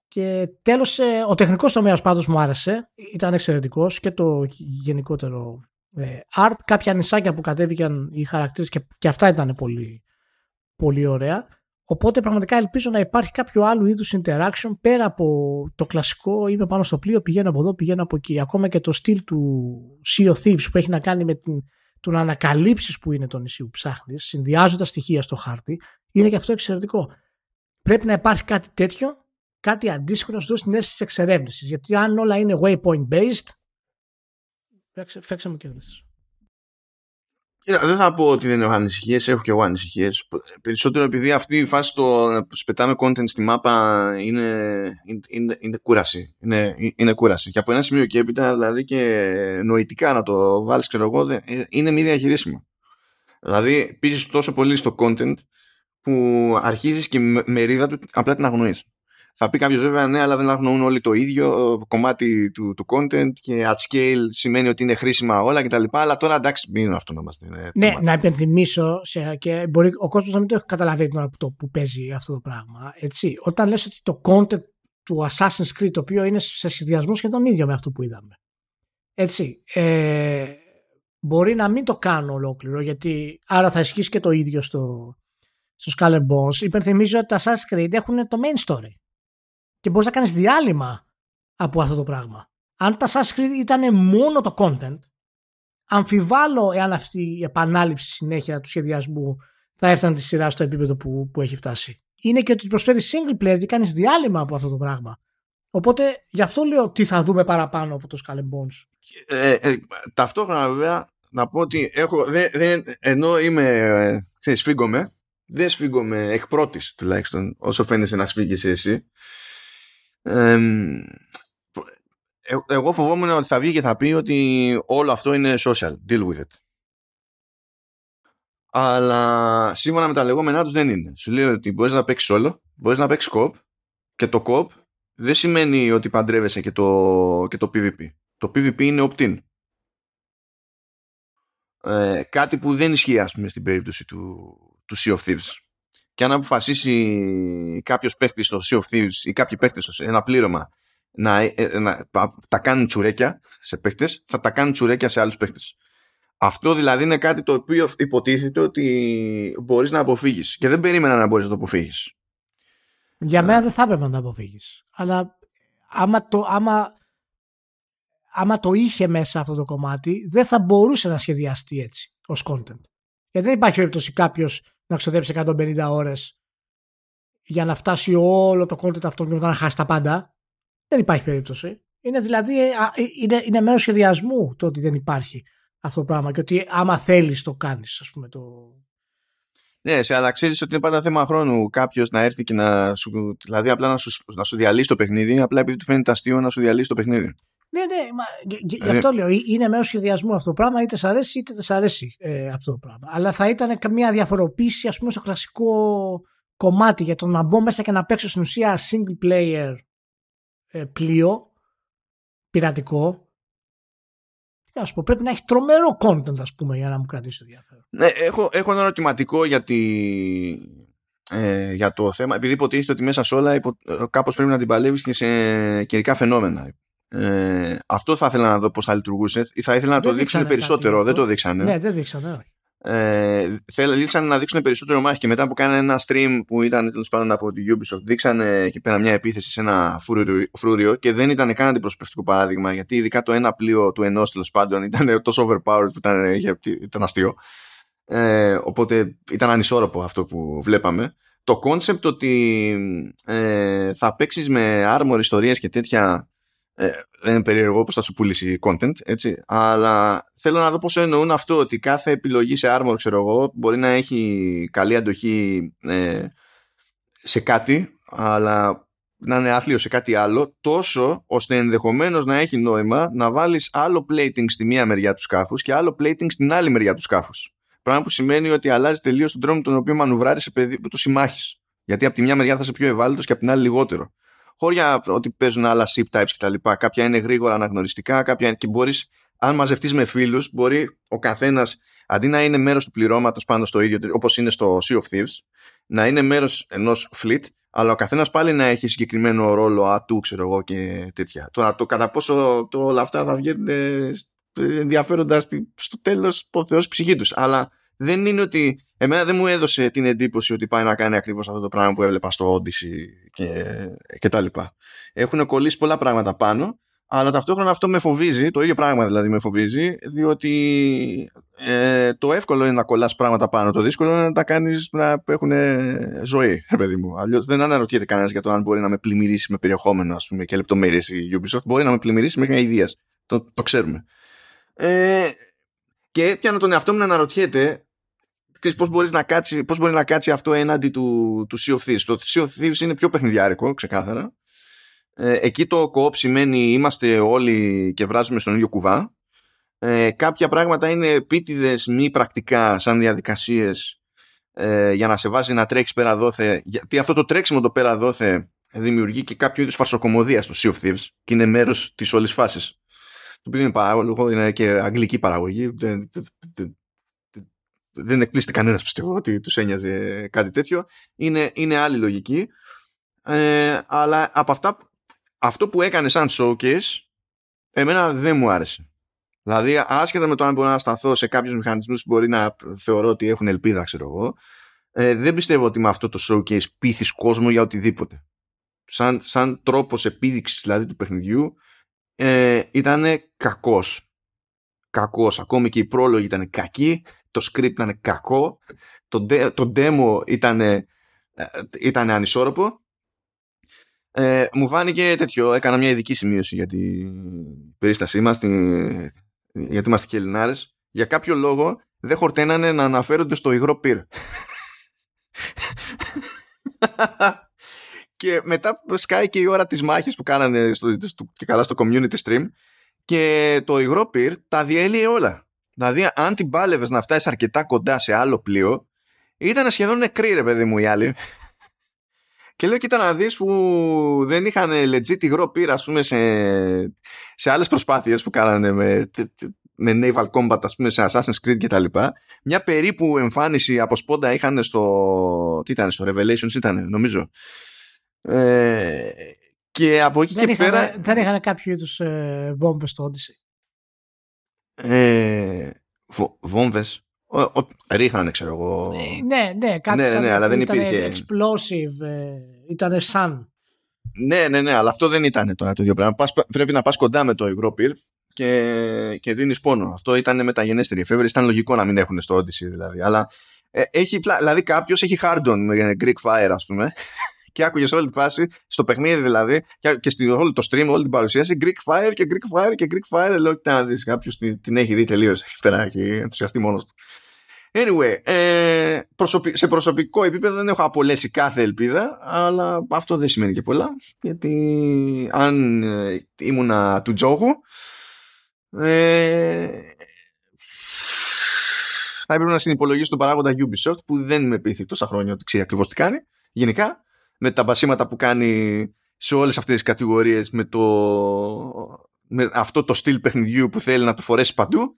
Και τέλος, ε, ο τεχνικός τομέας πάντως μου άρεσε, ήταν εξαιρετικός και το γενικότερο ε, art, κάποια νησάκια που κατέβηκαν οι χαρακτήρες και, και αυτά ήταν πολύ, πολύ ωραία. Οπότε πραγματικά ελπίζω να υπάρχει κάποιο άλλο είδους interaction πέρα από το κλασικό είμαι πάνω στο πλοίο, πηγαίνω από εδώ, πηγαίνω από εκεί. Ακόμα και το στυλ του Sea of Thieves που έχει να κάνει με την, το να ανακαλύψεις που είναι το νησί που ψάχνεις, συνδυάζοντας στοιχεία στο χάρτη, είναι και αυτό εξαιρετικό. Πρέπει να υπάρχει κάτι τέτοιο, κάτι αντίστοιχο να σου δώσει την αίσθηση της εξερεύνησης. Γιατί αν όλα είναι waypoint based, φέξαμε και δεν θα πω ότι δεν έχω ανησυχίες, έχω και εγώ ανησυχίες. Περισσότερο επειδή αυτή η φάση το να πετάμε content στη μάπα είναι, είναι, είναι, κούραση. Είναι, είναι κούραση. Και από ένα σημείο και έπειτα, δηλαδή και νοητικά να το βάλεις, ξέρω εγώ, είναι μη διαχειρίσιμο. Δηλαδή πήγες τόσο πολύ στο content που αρχίζεις και με μερίδα του απλά την αγνοείς. Θα πει κάποιος βέβαια ναι, αλλά δεν αγνοούν όλοι το ίδιο κομμάτι του, του content και at scale σημαίνει ότι είναι χρήσιμα όλα κτλ. Αλλά τώρα εντάξει, μην είναι αυτό να είμαστε. Ναι, να υπενθυμίσω σε, και μπορεί ο κόσμος να μην το έχει καταλαβαίνει τώρα που, που παίζει αυτό το πράγμα. Έτσι. Όταν λες ότι το content του Assassin's Creed, το οποίο είναι σε συνδυασμό σχεδόν ίδιο με αυτό που είδαμε. Έτσι. Ε, μπορεί να μην το κάνω ολόκληρο, γιατί άρα θα ισχύσει και το ίδιο στο, στο Skull and Bones. Υπενθυμίζω ότι τα Assassin's Creed έχουν το main story και μπορείς να κάνεις διάλειμμα από αυτό το πράγμα. Αν τα Assassin's Creed ήταν μόνο το content, αμφιβάλλω εάν αυτή η επανάληψη συνέχεια του σχεδιασμού θα έφτανε τη σειρά στο επίπεδο που, που έχει φτάσει. Είναι και ότι προσφέρει single player και κάνεις διάλειμμα από αυτό το πράγμα. Οπότε γι' αυτό λέω τι θα δούμε παραπάνω από το Skull Bones. Ε, ε, ταυτόχρονα βέβαια να πω ότι έχω, δεν, δεν, ενώ είμαι, ε, ξέρεις, σφίγγομαι, δεν σφίγγομαι εκ πρώτης τουλάχιστον όσο φαίνεσαι να σφίγγεσαι εσύ ε, εγώ φοβόμουν ότι θα βγει και θα πει ότι όλο αυτό είναι social. Deal with it. Αλλά σύμφωνα με τα λεγόμενά τους δεν είναι. Σου λέει ότι μπορείς να παίξεις όλο, μπορείς να παίξεις κοπ και το κοπ δεν σημαίνει ότι παντρεύεσαι και το, και το PvP. Το PvP είναι opt-in. Ε, κάτι που δεν ισχύει ας πούμε στην περίπτωση του, του Sea of Thieves και αν αποφασίσει κάποιος παίχτης στο Sea of Thieves ή κάποιοι παίχτες στο ένα πλήρωμα να, ε, να, τα κάνουν τσουρέκια σε παίχτες, θα τα κάνουν τσουρέκια σε άλλους παίχτες. Αυτό δηλαδή είναι κάτι το οποίο υποτίθεται ότι μπορείς να αποφύγεις. Και δεν περίμενα να μπορείς να το αποφύγεις. Για μένα δεν θα έπρεπε να το αποφύγεις. Αλλά άμα το, άμα, άμα το είχε μέσα αυτό το κομμάτι, δεν θα μπορούσε να σχεδιαστεί έτσι ως content. Γιατί δεν υπάρχει περίπτωση κάποιος να ξοδέψει 150 ώρες για να φτάσει όλο το content αυτό και μετά να χάσει τα πάντα. Δεν υπάρχει περίπτωση. Είναι δηλαδή ε, ε, είναι, είναι μέρος σχεδιασμού το ότι δεν υπάρχει αυτό το πράγμα και ότι άμα θέλεις το κάνεις, ας πούμε. Το... Ναι, σε αλλά ξέρεις ότι είναι πάντα θέμα χρόνου κάποιος να έρθει και να σου. Δηλαδή απλά να σου, να σου διαλύσει το παιχνίδι, απλά επειδή του φαίνεται αστείο να σου διαλύσει το παιχνίδι. Ναι, ναι, μα, γι' ε, αυτό λέω. Είναι μέρο σχεδιασμού αυτό το πράγμα, είτε σ' αρέσει είτε δεν σ' αρέσει ε, αυτό το πράγμα. Αλλά θα ήταν καμία διαφοροποίηση, ας πούμε, στο κλασικό κομμάτι για το να μπω μέσα και να παίξω στην ουσία single player ε, πλοίο πειρατικό. Τι να σου πω, πρέπει να έχει τρομερό content, ας πούμε, για να μου κρατήσει το ενδιαφέρον. Ναι, έχω, έχω ένα ερωτηματικό για, ε, για το θέμα, επειδή υποτίθεται ότι μέσα σε όλα υπο, ε, κάπως πρέπει να την παλεύεις και σε καιρικά φαινόμενα. Ε, αυτό θα ήθελα να δω πώς θα λειτουργούσε. Θα ήθελα να το δείξουν περισσότερο. Δεν το δείξανε. Ναι, δεν δείξανε. Ε, θέλησαν να δείξουν περισσότερο μάχη και μετά που κάνανε ένα stream που ήταν τέλος πάντων από τη Ubisoft δείξανε εκεί πέρα μια επίθεση σε ένα φρούριο και δεν ήταν καν αντιπροσωπευτικό παράδειγμα γιατί ειδικά το ένα πλοίο του ενός τέλος πάντων ήταν τόσο overpowered που ήταν, ήταν αστείο ε, οπότε ήταν ανισόρροπο αυτό που βλέπαμε το concept ότι ε, θα παίξεις με armor ιστορίες και τέτοια ε, δεν είναι περίεργο πώς θα σου πουλήσει content, έτσι. Αλλά θέλω να δω πώς εννοούν αυτό, ότι κάθε επιλογή σε armor, ξέρω εγώ, μπορεί να έχει καλή αντοχή ε, σε κάτι, αλλά να είναι άθλιο σε κάτι άλλο, τόσο ώστε ενδεχομένως να έχει νόημα να βάλεις άλλο plating στη μία μεριά του σκάφους και άλλο plating στην άλλη μεριά του σκάφους. Πράγμα που σημαίνει ότι αλλάζει τελείως τον τρόπο τον οποίο μανουβράρεις σε παιδί που το συμμάχεις. Γιατί από τη μια μεριά θα είσαι πιο ευάλωτος και από την άλλη λιγότερο χώρια ότι παίζουν άλλα SIP types κτλ. Κάποια είναι γρήγορα αναγνωριστικά, κάποια και μπορείς, αν μαζευτείς με φίλους, μπορεί ο καθένας αντί να είναι μέρος του πληρώματος πάνω στο ίδιο, όπως είναι στο Sea of Thieves, να είναι μέρος ενός fleet, αλλά ο καθένας πάλι να έχει συγκεκριμένο ρόλο ατού, ξέρω εγώ και τέτοια. Τώρα το κατά πόσο το, όλα αυτά θα βγαίνουν ενδιαφέροντας στο τέλος ο Θεός ψυχή τους. Αλλά δεν είναι ότι. Εμένα δεν μου έδωσε την εντύπωση ότι πάει να κάνει ακριβώς αυτό το πράγμα που έβλεπα στο Odyssey και, και τα λοιπά. Έχουν κολλήσει πολλά πράγματα πάνω, αλλά ταυτόχρονα αυτό με φοβίζει, το ίδιο πράγμα δηλαδή με φοβίζει, διότι ε, το εύκολο είναι να κολλάς πράγματα πάνω, το δύσκολο είναι να τα κάνεις να έχουν ζωή, παιδί μου. Αλλιώς δεν αναρωτιέται κανένας για το αν μπορεί να με πλημμυρίσει με περιεχόμενο ας πούμε, και λεπτομέρειες η Ubisoft, μπορεί να με πλημμυρίσει με ιδέα. Το, το ξέρουμε. Ε, και πιάνω τον εαυτό μου να αναρωτιέται πώς, μπορείς να κάτσει, πώς μπορεί να κάτσει αυτό έναντι του, του Sea of Thieves. Το Sea of Thieves είναι πιο παιχνιδιάρικο, ξεκάθαρα. Ε, εκεί το co-op σημαίνει είμαστε όλοι και βράζουμε στον ίδιο κουβά. Ε, κάποια πράγματα είναι επίτηδες μη πρακτικά σαν διαδικασίες ε, για να σε βάζει να τρέξεις πέρα δόθε. Γιατί αυτό το τρέξιμο το πέρα δόθε δημιουργεί και κάποιο είδους φαρσοκομωδία στο Sea of Thieves και είναι μέρος της όλης φάσης. Το οποίο είναι παράγωγο, είναι και αγγλική παραγωγή. Δεν, δεν, δεν εκπλήσεται κανένας πιστεύω ότι τους ένοιαζε κάτι τέτοιο. Είναι, είναι άλλη λογική. Ε, αλλά από αυτά, αυτό που έκανε σαν showcase, εμένα δεν μου άρεσε. Δηλαδή, άσχετα με το αν μπορώ να σταθώ σε κάποιους μηχανισμούς που μπορεί να θεωρώ ότι έχουν ελπίδα, ξέρω εγώ, ε, δεν πιστεύω ότι με αυτό το showcase πείθεις κόσμο για οτιδήποτε. Σαν, σαν τρόπος επίδειξης δηλαδή του παιχνιδιού ε, ήταν κακός. Κακός. Ακόμη και η πρόλογη ήταν κακή, το script ήταν κακό, το, το demo ήταν, ε, ήταν ανισόρροπο. Ε, μου φάνηκε τέτοιο, έκανα μια ειδική σημείωση για την περίστασή μας, την, γιατί είμαστε και Ελληνάρες. Για κάποιο λόγο δεν χορτένανε να αναφέρονται στο υγρό πυρ. και μετά σκάει και η ώρα της μάχης που κάνανε στο, στο, και καλά στο community stream και το υγρό πυρ τα διέλυε όλα. Δηλαδή αν την πάλευες να φτάσει αρκετά κοντά σε άλλο πλοίο ήταν σχεδόν νεκροί ρε παιδί μου οι άλλοι. Και λέω κοίτα να δεις που δεν είχαν legit υγρό πυρ ας πούμε σε, σε άλλες προσπάθειες που κάνανε με, με naval combat ας πούμε σε Assassin's Creed και τα λοιπά. Μια περίπου εμφάνιση από σπόντα είχαν στο, τι ήταν, στο Revelations ήταν νομίζω. Ε, και από εκεί δεν και είχαν, πέρα. Δεν είχαν κάποιο είδους ε, βόμβες στο Odyssey. Ε, Βόμβες. Ρίχνανε, ξέρω εγώ. ναι, ναι, κάτι ναι, σαν ναι, αλλά δεν ήταν υπήρχε. explosive, ε, ήταν σαν. Ναι, ναι, ναι, αλλά αυτό δεν ήταν τώρα το ίδιο πράγμα. Πας, πρέπει να πας κοντά με το υγρό πυρ και, και δίνεις πόνο. Αυτό ήταν μεταγενέστερη εφεύρεση. Ήταν λογικό να μην έχουν στο Odyssey δηλαδή. Αλλά ε, έχει, δηλαδή κάποιος έχει hardon με Greek Fire, ας πούμε, και άκουγες όλη τη φάση, στο παιχνίδι δηλαδή, και στη όλο το stream, όλη την παρουσίαση, Greek Fire και Greek Fire και Greek Fire. Λέω, κοιτά να δεις, κάποιος την, την έχει δει τελείω. Έχει πέρα, έχει ενθουσιαστεί μόνος του. Anyway, ε, σε προσωπικό επίπεδο δεν έχω απολέσει κάθε ελπίδα, αλλά αυτό δεν σημαίνει και πολλά, γιατί αν ε, ήμουνα του τζόγου, ε, θα έπρεπε να συνυπολογίσω τον παράγοντα Ubisoft που δεν με πείθει τόσα χρόνια ότι ξέρει ακριβώς τι κάνει γενικά με τα μπασίματα που κάνει σε όλες αυτές τις κατηγορίες με, το, με αυτό το στυλ παιχνιδιού που θέλει να το φορέσει παντού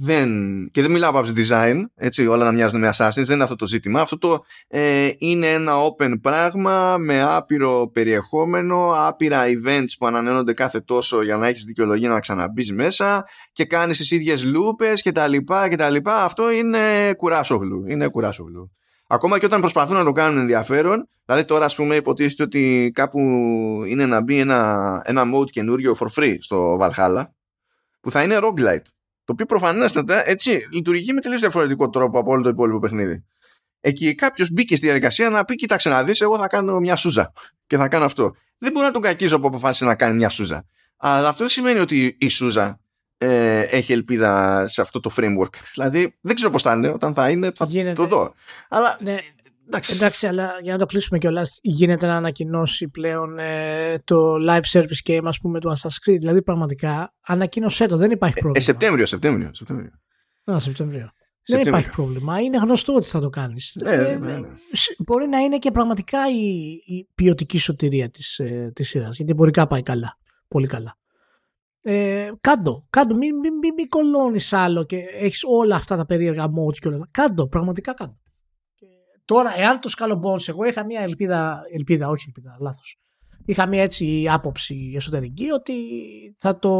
δεν, και δεν μιλάω από design έτσι όλα να μοιάζουν με Assassin's δεν είναι αυτό το ζήτημα. Αυτό το ε, είναι ένα open πράγμα με άπειρο περιεχόμενο άπειρα events που ανανεώνονται κάθε τόσο για να έχεις δικαιολογία να ξαναμπείς μέσα και κάνεις τις ίδιες λούπες και τα λοιπά και τα λοιπά. Αυτό είναι κουράσογλου είναι κουράσογλου Ακόμα και όταν προσπαθούν να το κάνουν ενδιαφέρον, δηλαδή τώρα ας πούμε υποτίθεται ότι κάπου είναι να μπει ένα, ένα mode καινούριο for free στο Valhalla, που θα είναι roguelite. Το οποίο προφανέστατα έτσι λειτουργεί με τελείως διαφορετικό τρόπο από όλο το υπόλοιπο παιχνίδι. Εκεί κάποιος μπήκε στη διαδικασία να πει: Κοίταξε να δεις, εγώ θα κάνω μια σούζα και θα κάνω αυτό. Δεν μπορεί να τον κακίζω που αποφάσισε να κάνει μια σούζα. Αλλά αυτό δεν σημαίνει ότι η σούζα ε, έχει ελπίδα σε αυτό το framework. Δηλαδή δεν ξέρω πώς θα είναι, όταν θα είναι θα Γίνεται. το δω. Αλλά Ναι, εντάξει. εντάξει, αλλά για να το κλείσουμε κιόλας, γίνεται να ανακοινώσει πλέον ε, το live service game, ας πούμε, του Assassin's Creed. Δηλαδή, πραγματικά, ανακοίνωσέ το, δεν υπάρχει Ε, πρόβλημα. Σεπτέμβριο, Σεπτέμβριο. Σεπτέμβριο. Α, Σεπτέμβριο. Δεν Σεπτέμβριο. υπάρχει πρόβλημα. Είναι γνωστό ότι θα το κάνεις. Ναι, ναι, ναι. Μπορεί να είναι και πραγματικά η, η ποιοτική σωτηρία της ε, της σειράς. Γιατί μπορεί να πάει καλά. Πολύ καλά. Ε, κάντο, κάντο, μην, μην, μην, μην κολώνεις άλλο και έχεις όλα αυτά τα περίεργα modes και όλα. αυτά. Κάντο, πραγματικά κάντο. Και τώρα, εάν το Skull and Bones, εγώ είχα μια ελπίδα, ελπίδα, όχι ελπίδα, λάθος. Είχα μια έτσι άποψη εσωτερική ότι θα το,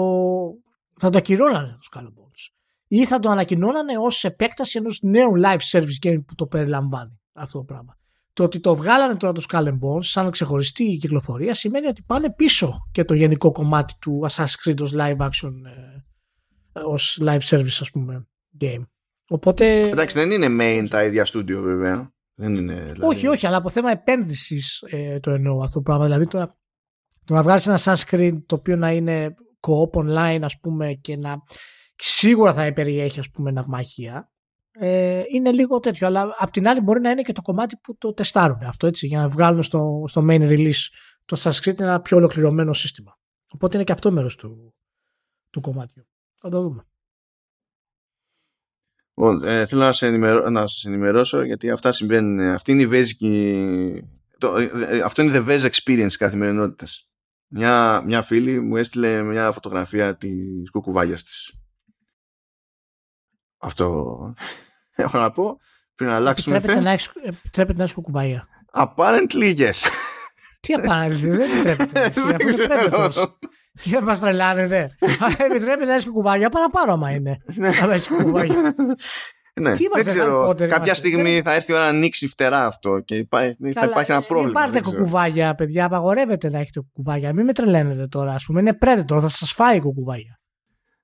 θα το ακυρώνανε το Skull and Bones. Ή θα το ανακοινώνανε ως επέκταση ενός νέου live service game που το περιλαμβάνει αυτό το πράγμα. Το ότι το βγάλανε τώρα το Skull and Bones σαν ξεχωριστή κυκλοφορία σημαίνει ότι πάνε πίσω και το γενικό κομμάτι του Assassin's Creed ως live action ε, ως live service ας πούμε game. Οπότε Εντάξει, δεν είναι main τα ίδια studio βέβαια. Δεν είναι, δηλαδή... όχι όχι αλλά από θέμα επένδυσης ε, το εννοώ αυτό το πράγμα δηλαδή το, το να βγάλεις ένα Assassin's Creed το οποίο να είναι co-op online ας πούμε και να σίγουρα θα περιέχει ας πούμε ναυμαχία ε, είναι λίγο τέτοιο. Αλλά απ' την άλλη μπορεί να είναι και το κομμάτι που το τεστάρουν αυτό έτσι, για να βγάλουν στο, στο main release το Assassin's Creed ένα πιο ολοκληρωμένο σύστημα. Οπότε είναι και αυτό μέρος του, του κομμάτιου. Θα το δούμε. Ε, θέλω να, σε ενημερώ, να σας ενημερώσω γιατί αυτά συμβαίνουν. Αυτή είναι η βέζικη... Το, ε, ε, αυτό είναι the best experience καθημερινότητας. Μια, μια φίλη μου έστειλε μια φωτογραφία της κουκουβάγιας της. Αυτό έχω να πω πριν αλλάξουμε Επιτρέπεται να έχεις, επιτρέπεται να έχεις κουκουβάγια. Apparently yes. Τι apparently, δεν επιτρέπεται. Εσύ, αφού δεν πρέπει τόσο. Τι θα μας τρελάνετε. Επιτρέπεται να έχεις κουκουβάγια παραπάνω, άμα είναι. Να έχεις κουκουβάγια. Ναι, Τι είμαστε, δεν ξέρω. Harry Potter Κάποια είμαστε. στιγμή θα έρθει η ώρα να ανοίξει φτερά αυτό και υπάρχει, θα υπάρχει ένα πρόβλημα. Μην πάρτε δεν ξέρω. κουκουβάγια, παιδιά. Απαγορεύεται να έχετε κουκουβάγια. Μην με τρελαίνετε τώρα, ας πούμε. Είναι predator, θα σας φάει κουκουβάγια.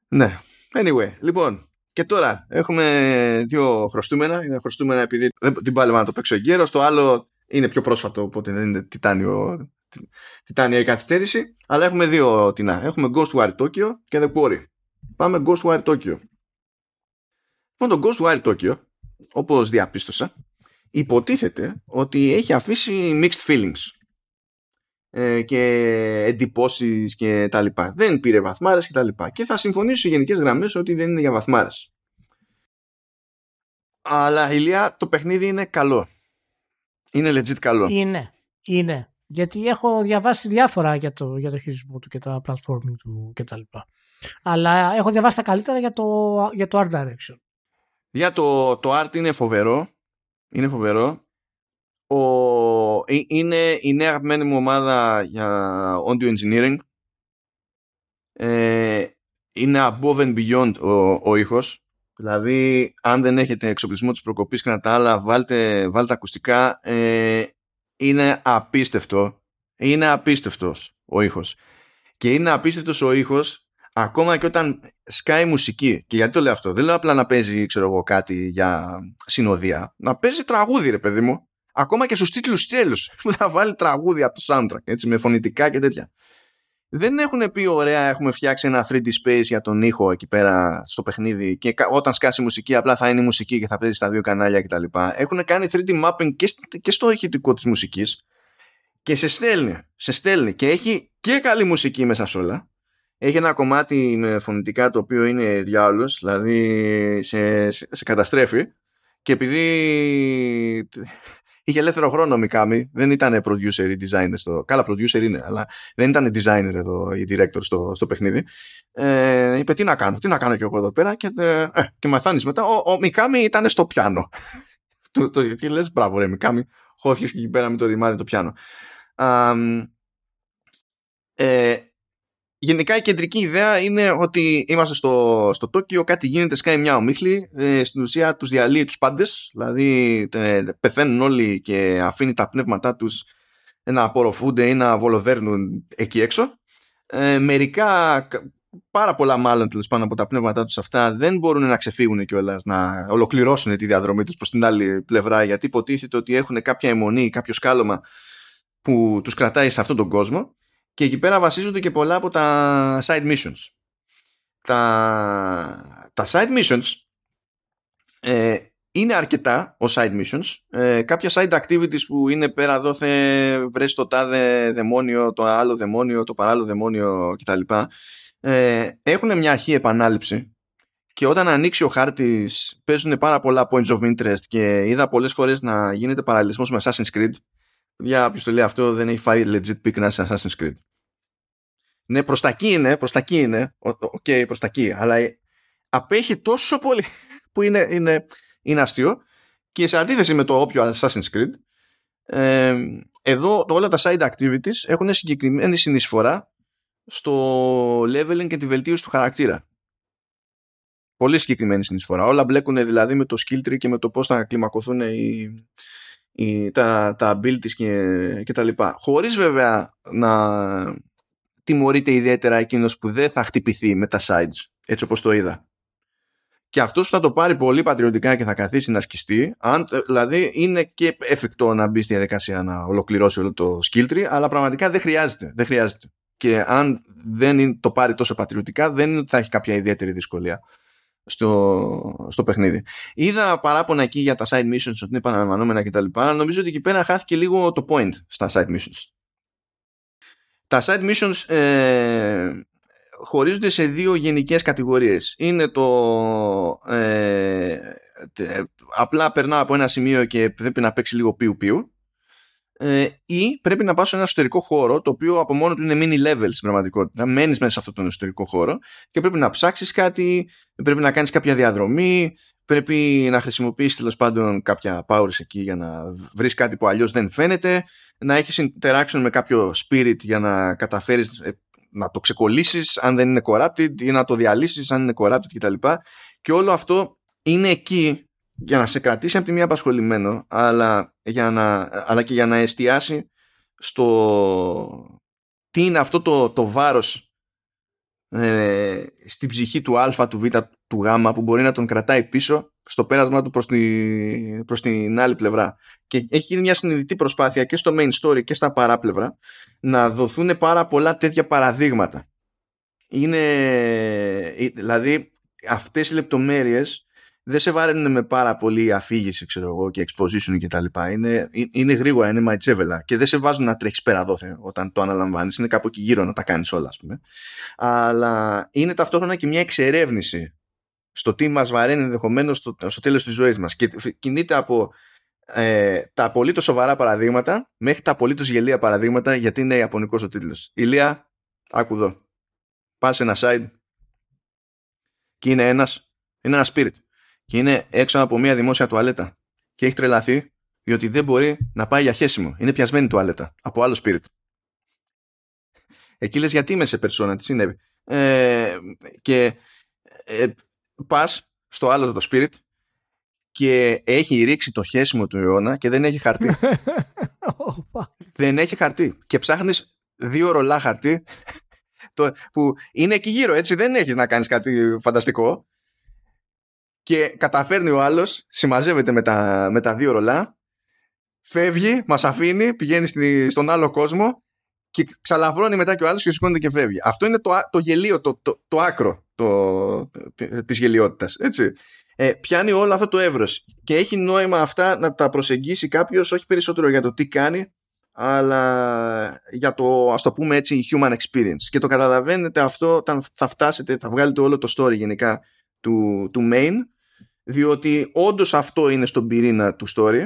Ναι. Anyway, λοιπόν, και τώρα έχουμε δύο χρωστούμενα. Είναι χρωστούμενα επειδή δεν την πάλευα να το παίξω εγκαίρως. Το άλλο είναι πιο πρόσφατο, οπότε δεν είναι τιτάνιο, τι- τιτάνια η καθυστέρηση. Αλλά έχουμε δύο τεινά. Έχουμε Ghostwire Tokyo και The Quarry. Πάμε Ghostwire Tokyo. Λοιπόν, το Ghostwire Tokyo, όπως διαπίστωσα, υποτίθεται ότι έχει αφήσει mixed feelings ε, και εντυπώσεις και τα λοιπά. Δεν πήρε βαθμάρες και τα λοιπά. Και θα συμφωνήσω σε γενικές γραμμές ότι δεν είναι για βαθμάρες. Αλλά ηλία το παιχνίδι είναι καλό. Είναι legit καλό. Είναι. Είναι. Γιατί έχω διαβάσει διάφορα για το, για το χειρισμό του και τα platforming του κτλ. Αλλά έχω διαβάσει τα καλύτερα για το, για το art direction. Για το, το art είναι φοβερό. Είναι φοβερό. Ο, ε- είναι η νέα αγαπημένη μου ομάδα για audio engineering. Ε, είναι above and beyond ο, ο ήχος. Δηλαδή, αν δεν έχετε εξοπλισμό της προκοπής και να τα άλλα, βάλτε, βάλτε ακουστικά. Ε, είναι απίστευτο. Είναι απίστευτος ο ήχος. Και είναι απίστευτος ο ήχος ακόμα και όταν σκάει μουσική. Και γιατί το λέω αυτό; Δεν λέω απλά να παίζει, ξέρω εγώ, κάτι για συνοδεία. Να παίζει τραγούδι, ρε παιδί μου. Ακόμα και στους τίτλους τέλους. Που θα βάλει τραγούδι από το soundtrack, έτσι, με φωνητικά και τέτοια. Δεν έχουν πει ωραία, έχουμε φτιάξει ένα 3D space για τον ήχο εκεί πέρα στο παιχνίδι και κα- όταν σκάσει η μουσική απλά θα είναι η μουσική και θα παίζει στα δύο κανάλια κτλ. Έχουν κάνει 3D mapping και, σ- και στο ηχητικό της μουσικής και σε στέλνει, σε στέλνει και έχει και καλή μουσική μέσα σε όλα. Έχει ένα κομμάτι με φωνητικά το οποίο είναι διάολος, δηλαδή σε, σε, σε καταστρέφει και επειδή είχε ελεύθερο χρόνο ο Μικάμι, δεν ήταν producer ή designer στο... Καλά producer είναι, αλλά δεν ήταν designer εδώ ή director στο, στο παιχνίδι. Ε, είπε τι να κάνω, τι να κάνω κι εγώ εδώ πέρα και, ε, ε, και μαθάνεις μετά. Ο, ο Μικάμι ήταν στο πιάνο. το, το, και λες μπράβο ρε Μικάμι, χώθηκες και εκεί πέρα με το ρημάδι το πιάνο. Αμ, ε, γενικά η κεντρική ιδέα είναι ότι είμαστε στο, στο Τόκιο, κάτι γίνεται, σκάει μια ομίχλη, ε, στην ουσία τους διαλύει τους πάντες, δηλαδή ε, πεθαίνουν όλοι και αφήνει τα πνεύματά τους να απορροφούνται ή να βολοδέρνουν εκεί έξω. Ε, μερικά, κα- πάρα πολλά μάλλον τέλος πάνω από τα πνεύματά τους αυτά δεν μπορούν να ξεφύγουν κιόλας να ολοκληρώσουν τη διαδρομή τους προς την άλλη πλευρά γιατί υποτίθεται ότι έχουν κάποια αιμονή ή κάποιο σκάλωμα που τους κρατάει σε αυτόν τον κόσμο και εκεί πέρα βασίζονται και πολλά από τα side missions. Τα, τα side missions ε, είναι αρκετά ως side missions. Ε, κάποια side activities που είναι πέρα δώθε βρες το τάδε δαιμόνιο, το άλλο δαιμόνιο, το παράλληλο δαιμόνιο κτλ. Ε, έχουν μια αρχή επανάληψη και όταν ανοίξει ο χάρτης παίζουν πάρα πολλά points of interest και είδα πολλές φορές να γίνεται παραλληλισμός με Assassin's Creed για ποιος το λέει αυτό δεν έχει φάει legit pick να είσαι Assassin's Creed. Ναι, προς τα εκεί είναι, προς τα εκεί είναι, OK, okay, προς τα εκεί, αλλά ε, απέχει τόσο πολύ που είναι, είναι, είναι αστείο και σε αντίθεση με το όποιο Assassin's Creed ε, εδώ όλα τα side activities έχουν συγκεκριμένη συνεισφορά στο leveling και τη βελτίωση του χαρακτήρα. Πολύ συγκεκριμένη συνεισφορά. Όλα μπλέκουν δηλαδή με το skill tree και με το πώς θα κλιμακωθούν οι, οι, τα, τα abilities και, και τα λοιπά. Χωρίς βέβαια να τιμωρείται ιδιαίτερα εκείνος που δεν θα χτυπηθεί με τα sides, έτσι όπως το είδα. Και αυτός που θα το πάρει πολύ πατριωτικά και θα καθίσει να σκιστεί, αν, δηλαδή είναι και εφικτό να μπει στη διαδικασία να ολοκληρώσει όλο το skill tree, αλλά πραγματικά δεν χρειάζεται. Δεν χρειάζεται. Και αν δεν είναι, το πάρει τόσο πατριωτικά, δεν είναι ότι θα έχει κάποια ιδιαίτερη δυσκολία στο, στο παιχνίδι. Είδα παράπονα εκεί για τα side missions ότι είναι επαναλαμβανόμενα κτλ. Αλλά νομίζω ότι εκεί πέρα χάθηκε λίγο το point στα side missions. Τα side missions ε, χωρίζονται σε δύο γενικές κατηγορίες. Είναι το ε, απλά περνά από ένα σημείο και πρέπει να παίξει λίγο πιου πιου ε, ή πρέπει να πάω σε ένα εσωτερικό χώρο το οποίο από μόνο του είναι mini level στην πραγματικότητα μένεις μέσα σε αυτόν τον εσωτερικό χώρο και πρέπει να ψάξεις κάτι πρέπει να κάνεις κάποια διαδρομή πρέπει να χρησιμοποιήσεις τέλος πάντων κάποια powers εκεί για να βρεις κάτι που αλλιώς δεν φαίνεται να έχεις interaction με κάποιο spirit για να καταφέρεις ε, να το ξεκολλήσεις αν δεν είναι corrupted ή να το διαλύσεις αν είναι corrupted κτλ. Και όλο αυτό είναι εκεί για να σε κρατήσει από τη μία απασχολημένο αλλά, για να, αλλά και για να εστιάσει στο τι είναι αυτό το, το βάρος ε, στην ψυχή του α, του β, του γ που μπορεί να τον κρατάει πίσω στο πέρασμα του προς, τη, προς την άλλη πλευρά. Και έχει γίνει μια συνειδητή προσπάθεια και στο main story και στα παράπλευρα να δοθούν πάρα πολλά τέτοια παραδείγματα. Είναι δηλαδή αυτές οι λεπτομέρειες δεν σε βάρενουν με πάρα πολύ αφήγηση ξέρω εγώ, και exposition και τα λοιπά. Είναι, είναι γρήγορα, είναι μαϊτσέβελα και δεν σε βάζουν να τρέχεις πέρα δόθε όταν το αναλαμβάνεις. Είναι κάπου εκεί γύρω να τα κάνεις όλα ας πούμε. Αλλά είναι ταυτόχρονα και μια εξερεύνηση στο τι μας βαραίνει ενδεχομένως στο, στο τέλος της ζωής μας και κινείται από ε, τα απολύτω σοβαρά παραδείγματα μέχρι τα απολύτω γελία παραδείγματα γιατί είναι ιαπωνικός ο τίτλος. Ηλία, άκου εδώ. Πας σε ένα side και είναι ένας, είναι ένας spirit και είναι έξω από μια δημόσια τουαλέτα και έχει τρελαθεί διότι δεν μπορεί να πάει για χέσιμο. Είναι πιασμένη τουαλέτα από άλλο spirit. Εκεί λες γιατί είμαι σε περσόνα, τι συνέβη; Ε, και ε, πας στο άλλο το spirit και έχει ρίξει το χέσιμο του αιώνα και δεν έχει χαρτί. δεν έχει χαρτί. Και ψάχνεις δύο ρολά χαρτί το, που είναι εκεί γύρω, έτσι δεν έχεις να κάνεις κάτι φανταστικό και καταφέρνει ο άλλος, συμμαζεύεται με τα, με τα δύο ρολά, φεύγει, μας αφήνει, πηγαίνει στη, στον άλλο κόσμο και ξαλαβρώνει μετά και ο άλλος και σηκώνεται και φεύγει. Αυτό είναι το, το γελίο, το, το, το άκρο το, της γελιότητας, έτσι. Ε, πιάνει όλο αυτό το εύρος και έχει νόημα αυτά να τα προσεγγίσει κάποιος όχι περισσότερο για το τι κάνει αλλά για το ας το πούμε έτσι human experience και το καταλαβαίνετε αυτό όταν θα φτάσετε θα βγάλετε όλο το story γενικά του, του main διότι όντως αυτό είναι στον πυρήνα του story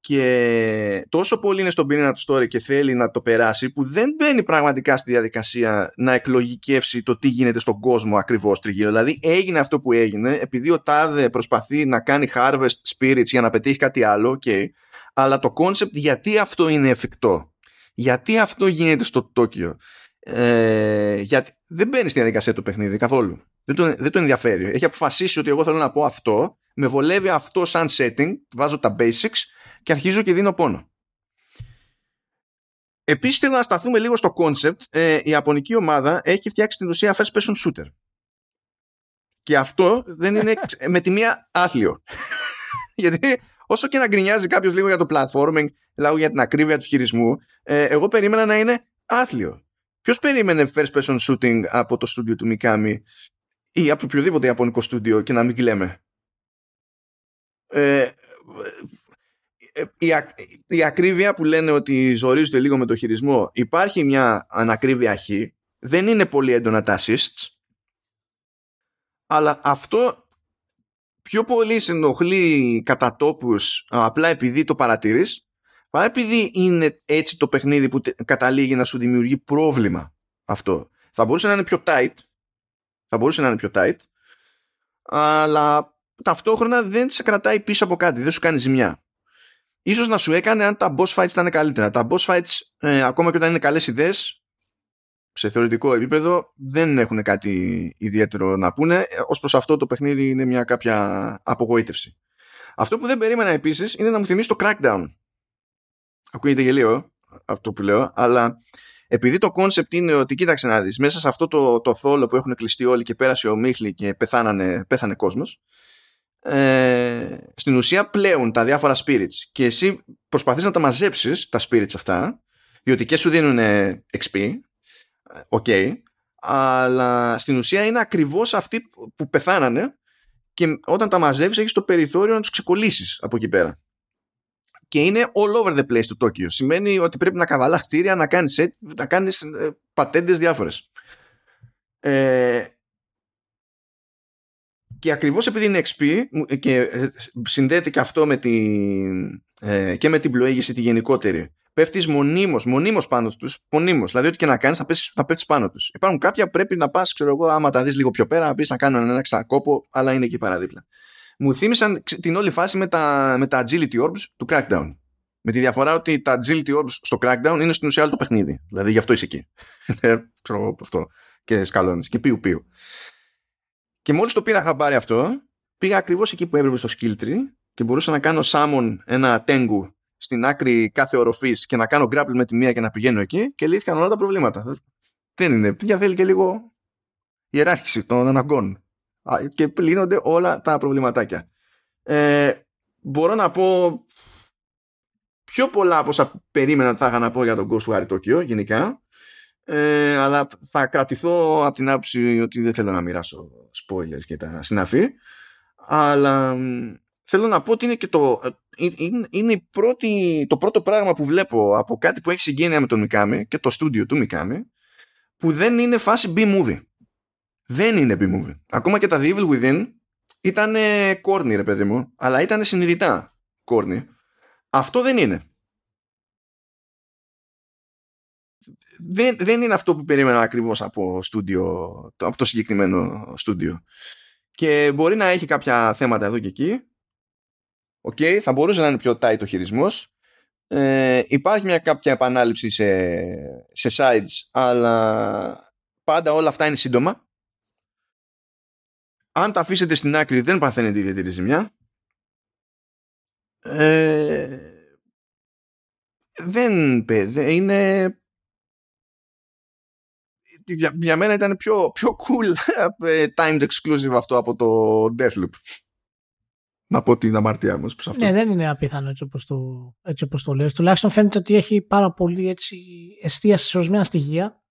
και τόσο πολύ είναι στον πυρήνα του story και θέλει να το περάσει που δεν μπαίνει πραγματικά στη διαδικασία να εκλογικεύσει το τι γίνεται στον κόσμο ακριβώς τριγύρω. Δηλαδή έγινε αυτό που έγινε επειδή ο Τάδε προσπαθεί να κάνει harvest spirits για να πετύχει κάτι άλλο okay, αλλά το concept γιατί αυτό είναι εφικτό γιατί αυτό γίνεται στο Τόκιο ε, γιατί δεν μπαίνει στη διαδικασία του παιχνίδι καθόλου δεν τον, δεν τον ενδιαφέρει. Έχει αποφασίσει ότι εγώ θέλω να πω αυτό, με βολεύει αυτό σαν setting, βάζω τα basics και αρχίζω και δίνω πόνο. Επίσης θέλω να σταθούμε λίγο στο concept. Ε, η Ιαπωνική ομάδα έχει φτιάξει την ουσία first person shooter. Και αυτό δεν είναι με τη μία άθλιο. Γιατί όσο και να γκρινιάζει κάποιος λίγο για το platforming, λίγο για την ακρίβεια του χειρισμού, ε, εγώ περίμενα να είναι άθλιο. Ποιος περίμενε first person shooting από το στούντιο του Mikami; Ή από οποιοδήποτε Ιαπωνικό στούντιο και να μην κλαίμε. Ε, η, η ακρίβεια που λένε ότι ζορίζονται λίγο με το χειρισμό υπάρχει μια ανακρίβεια χ δεν είναι πολύ έντονα τα assists αλλά αυτό πιο πολύ σε ενοχλεί κατά τόπους απλά επειδή το παρατηρείς παρά επειδή είναι έτσι το παιχνίδι που καταλήγει να σου δημιουργεί πρόβλημα αυτό θα μπορούσε να είναι πιο tight θα μπορούσε να είναι πιο tight, αλλά ταυτόχρονα δεν σε κρατάει πίσω από κάτι, δεν σου κάνει ζημιά. Ίσως να σου έκανε αν τα boss fights ήταν καλύτερα. Τα boss fights, ε, ακόμα και όταν είναι καλές ιδέες, σε θεωρητικό επίπεδο, δεν έχουν κάτι ιδιαίτερο να πούνε. Ως προς αυτό το παιχνίδι είναι μια κάποια απογοήτευση. Αυτό που δεν περίμενα επίσης είναι να μου θυμίσει το Crackdown. Ακούγεται γελίο αυτό που λέω, αλλά επειδή το κόνσεπτ είναι ότι κοίταξε να δεις μέσα σε αυτό το, το θόλο που έχουν κλειστεί όλοι και πέρασε ομίχλη και πεθάνανε, πέθανε κόσμος ε, στην ουσία πλέουν τα διάφορα spirits. Και εσύ προσπαθείς να τα μαζέψεις τα spirits αυτά διότι και σου δίνουν XP OK okay, αλλά στην ουσία είναι ακριβώς αυτοί που πεθάνανε και όταν τα μαζεύεις έχεις το περιθώριο να τους ξεκολλήσεις από εκεί πέρα και είναι all over the place το Τόκιο. Σημαίνει ότι πρέπει να καβαλάς κτίρια, να κάνεις, να κάνεις ε, πατέντες διάφορες. Ε, και ακριβώς επειδή είναι XP και ε, συνδέεται και αυτό με την, ε, και με την πλοήγηση τη γενικότερη πέφτεις μονίμως, μονίμως πάνω του, μονίμως. Δηλαδή, ό,τι και να κάνεις, θα, θα πέφτει πάνω τους. Υπάρχουν κάποια που πρέπει να πας, ξέρω εγώ, άμα τα δεις λίγο πιο πέρα, να πεις να κάνουν ένα ξακόπο, αλλά είναι εκεί παραδίπλα. Μου θύμισαν την όλη φάση με τα, με τα agility orbs του Crackdown. Με τη διαφορά ότι τα agility orbs στο Crackdown είναι στην ουσία άλλο το παιχνίδι. Δηλαδή, γι' αυτό είσαι εκεί. Ε, ξέρω εγώ αυτό. Και σκαλώνεις. Και πιου πιου. Και μόλις το πήρα χαμπάρι αυτό, πήγα ακριβώς εκεί που έπρεπε στο skill tree και μπορούσα να κάνω summon ένα tengu στην άκρη κάθε οροφής και να κάνω grapple με τη μία και να πηγαίνω εκεί και λύθηκαν όλα τα προβλήματα. Δεν είναι. Τι θέλει και λίγο ιεράρχηση των αναγκών. Και λύνονται όλα τα προβληματάκια. Ε, μπορώ να πω πιο πολλά από όσα περίμενα θα είχα να πω για τον Ghostwire Tokyo γενικά. Ε, αλλά θα κρατηθώ από την άποψη ότι δεν θέλω να μοιράσω spoilers και τα συναφή. Αλλά θέλω να πω ότι είναι και το, ε, είναι, είναι η πρώτη, το πρώτο πράγμα που βλέπω από κάτι που έχει συγγένεια με τον Μικάμι και το στούντιο του Μικάμι που δεν είναι φάση B-movie. Δεν είναι B-movie. Ακόμα και τα The Evil Within ήταν corny ρε παιδί μου, αλλά ήταν συνειδητά corny. Αυτό δεν είναι. Δεν, δεν είναι αυτό που περίμενα ακριβώς από, στούντιο, από το συγκεκριμένο στούντιο. Και μπορεί να έχει κάποια θέματα εδώ και εκεί, OK, okay, θα μπορούσε να είναι πιο tight ο χειρισμός. Ε, υπάρχει μια κάποια επανάληψη σε, σε sites, αλλά πάντα όλα αυτά είναι σύντομα. Αν τα αφήσετε στην άκρη δεν παθαίνετε ιδιαίτερη ζημιά. Ε, δεν είναι για, για μένα ήταν πιο, πιο cool ε, timed exclusive αυτό από το Deathloop να πω την αμαρτία μου αυτό. Ναι, δεν είναι απίθανο έτσι όπως το, έτσι όπως το λες. Τουλάχιστον φαίνεται ότι έχει πάρα πολύ έτσι, εστίαση σε ορισμένα στοιχεία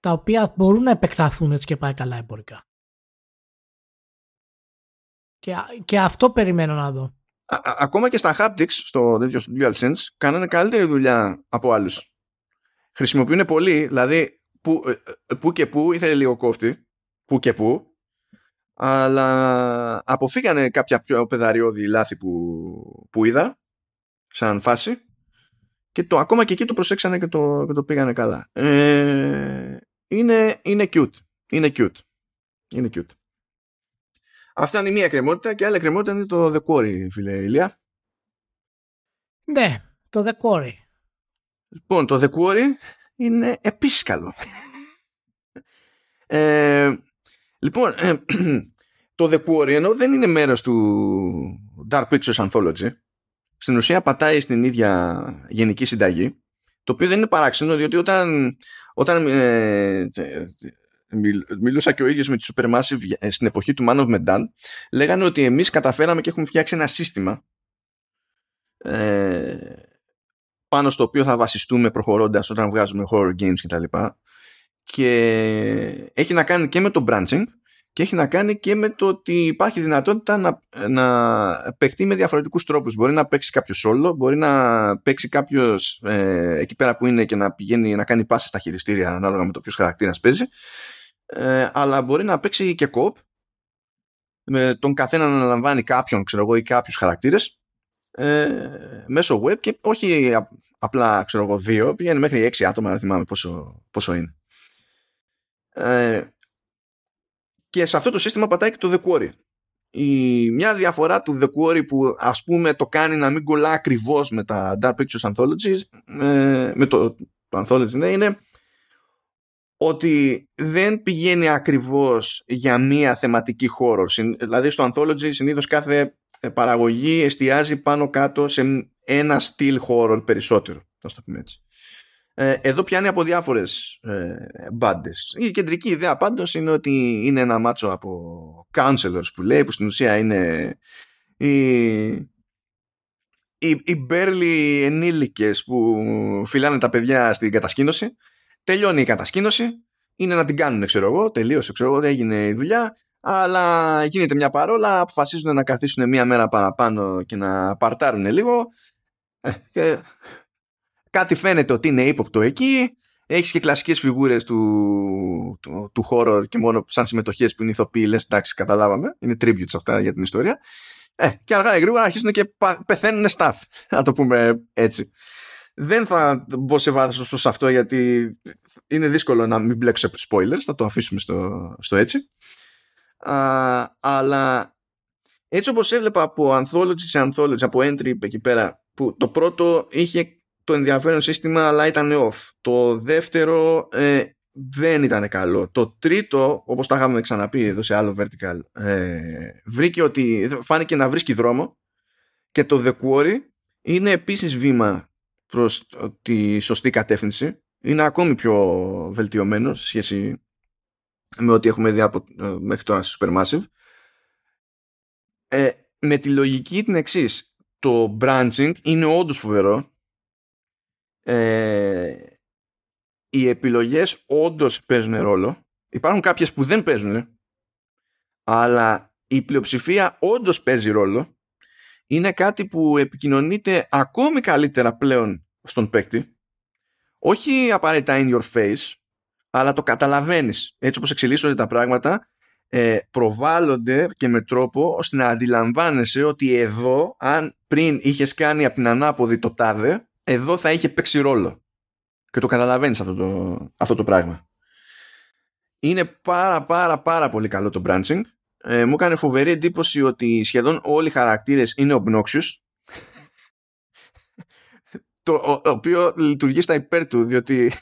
τα οποία μπορούν να επεκταθούν έτσι και πάει καλά εμπορικά. Και, και αυτό περιμένω να δω. ακόμα και στα haptics, στο τέτοιο στο DualSense, κάνανε καλύτερη δουλειά από άλλους. Χρησιμοποιούν πολύ, δηλαδή που, ε, ε, που και που ήθελε λίγο κόφτη, που και που, αλλά αποφύγανε κάποια πιο πεδαριώδη λάθη που, που είδα σαν φάση και το, ακόμα και εκεί το προσέξανε και το, και το πήγανε καλά. Ε, είναι, είναι cute. Είναι cute. Είναι cute. Αυτά είναι η μία κρεμότητα και άλλη κρεμότητα είναι το The Quarry, φίλε Ηλία. Ναι, το The Quarry. Λοιπόν, το The Quarry είναι επίσης καλό. ε, Λοιπόν, ε, το The Quarry ενώ δεν είναι μέρος του Dark Pictures Anthology στην ουσία πατάει στην ίδια γενική συνταγή το οποίο δεν είναι παράξενο διότι όταν, όταν ε, μιλούσα και ο ίδιος με τη Supermassive ε, στην εποχή του Man of Medan λέγανε ότι εμείς καταφέραμε και έχουμε φτιάξει ένα σύστημα ε, πάνω στο οποίο θα βασιστούμε προχωρώντας όταν βγάζουμε horror games κτλ και έχει να κάνει και με το branching και έχει να κάνει και με το ότι υπάρχει δυνατότητα να, να παιχτεί με διαφορετικούς τρόπους. Μπορεί να παίξει κάποιος solo, μπορεί να παίξει κάποιος ε, εκεί πέρα που είναι και να πηγαίνει να κάνει πάση στα χειριστήρια ανάλογα με το ποιος χαρακτήρας παίζει. Ε, αλλά μπορεί να παίξει και co με τον καθένα να αναλαμβάνει κάποιον ξέρω εγώ ή κάποιους χαρακτήρες ε, μέσω web και όχι απλά ξέρω εγώ δύο, πηγαίνει μέχρι έξι άτομα, δεν θυμάμαι πόσο, πόσο είναι. Ε, και σε αυτό το σύστημα πατάει και το The Quarry. Η, μια διαφορά του The Quarry που ας πούμε το κάνει να μην κολλά ακριβώς με τα Dark Pictures Anthologies ε, με το, το Anthology ναι, είναι ότι δεν πηγαίνει ακριβώς για μία θεματική χώρο. Δηλαδή στο Anthology συνήθως κάθε ε, παραγωγή εστιάζει πάνω κάτω σε ένα στυλ χώρο περισσότερο. Θα το πούμε έτσι. Ε, εδώ πιάνει από διάφορες ε, μπάντες. Η κεντρική ιδέα πάντως είναι ότι είναι ένα μάτσο από counselors που λέει που στην ουσία είναι οι, οι, οι μπέρλι ενήλικες που φυλάνε τα παιδιά στην κατασκήνωση τελειώνει η κατασκήνωση. Είναι να την κάνουν ξέρω εγώ. Τελείωσε ξέρω εγώ δεν έγινε η δουλειά. Αλλά γίνεται μια παρόλα. Αποφασίζουν να καθίσουν μια μέρα παραπάνω και να παρτάρουν λίγο. Ε, και κάτι φαίνεται ότι είναι ύποπτο εκεί, Έχεις και κλασικές φιγούρες του, του, του horror και μόνο σαν συμμετοχές που είναι ηθοποιοί, λες εντάξει καταλάβαμε, είναι tributes αυτά για την ιστορία. Ε, και αργά ή γρήγορα αρχίζουν και πεθαίνουν staff, να το πούμε έτσι. Δεν θα μπω σε βάθος προς αυτό γιατί είναι δύσκολο να μην μπλέξω σε spoilers, θα το αφήσουμε στο, στο έτσι. Α, αλλά έτσι όπως έβλεπα από anthology σε anthology, από entry εκεί πέρα, που το πρώτο είχε το ενδιαφέρον σύστημα αλλά ήταν off. Το δεύτερο ε, δεν ήταν καλό. Το τρίτο, όπως τα είχαμε ξαναπεί εδώ σε άλλο vertical, ε, βρήκε ότι φάνηκε να βρίσκει δρόμο και το The Quarry είναι επίσης βήμα προς τη σωστή κατεύθυνση. Είναι ακόμη πιο βελτιωμένο σε σχέση με ό,τι έχουμε δει από, ε, μέχρι τώρα στο Supermassive. Ε, με τη λογική την εξής. Το branching είναι όντως φοβερό. Ε, οι επιλογές όντως παίζουν ρόλο. Υπάρχουν κάποιες που δεν παίζουν, αλλά η πλειοψηφία όντως παίζει ρόλο. Είναι κάτι που επικοινωνείται ακόμη καλύτερα πλέον στον παίκτη. Όχι απαραίτητα in your face, αλλά το καταλαβαίνεις. Έτσι όπως εξελίσσονται τα πράγματα, ε, προβάλλονται και με τρόπο ώστε να αντιλαμβάνεσαι ότι εδώ, αν πριν είχες κάνει από την ανάποδη το τάδε, εδώ θα είχε παίξει ρόλο. Και το καταλαβαίνεις αυτό το, αυτό το πράγμα. Είναι πάρα πάρα πάρα πολύ καλό το branching. Ε, μου έκανε φοβερή εντύπωση ότι σχεδόν όλοι οι χαρακτήρες είναι obnoxious. το οποίο λειτουργεί στα υπέρ του, διότι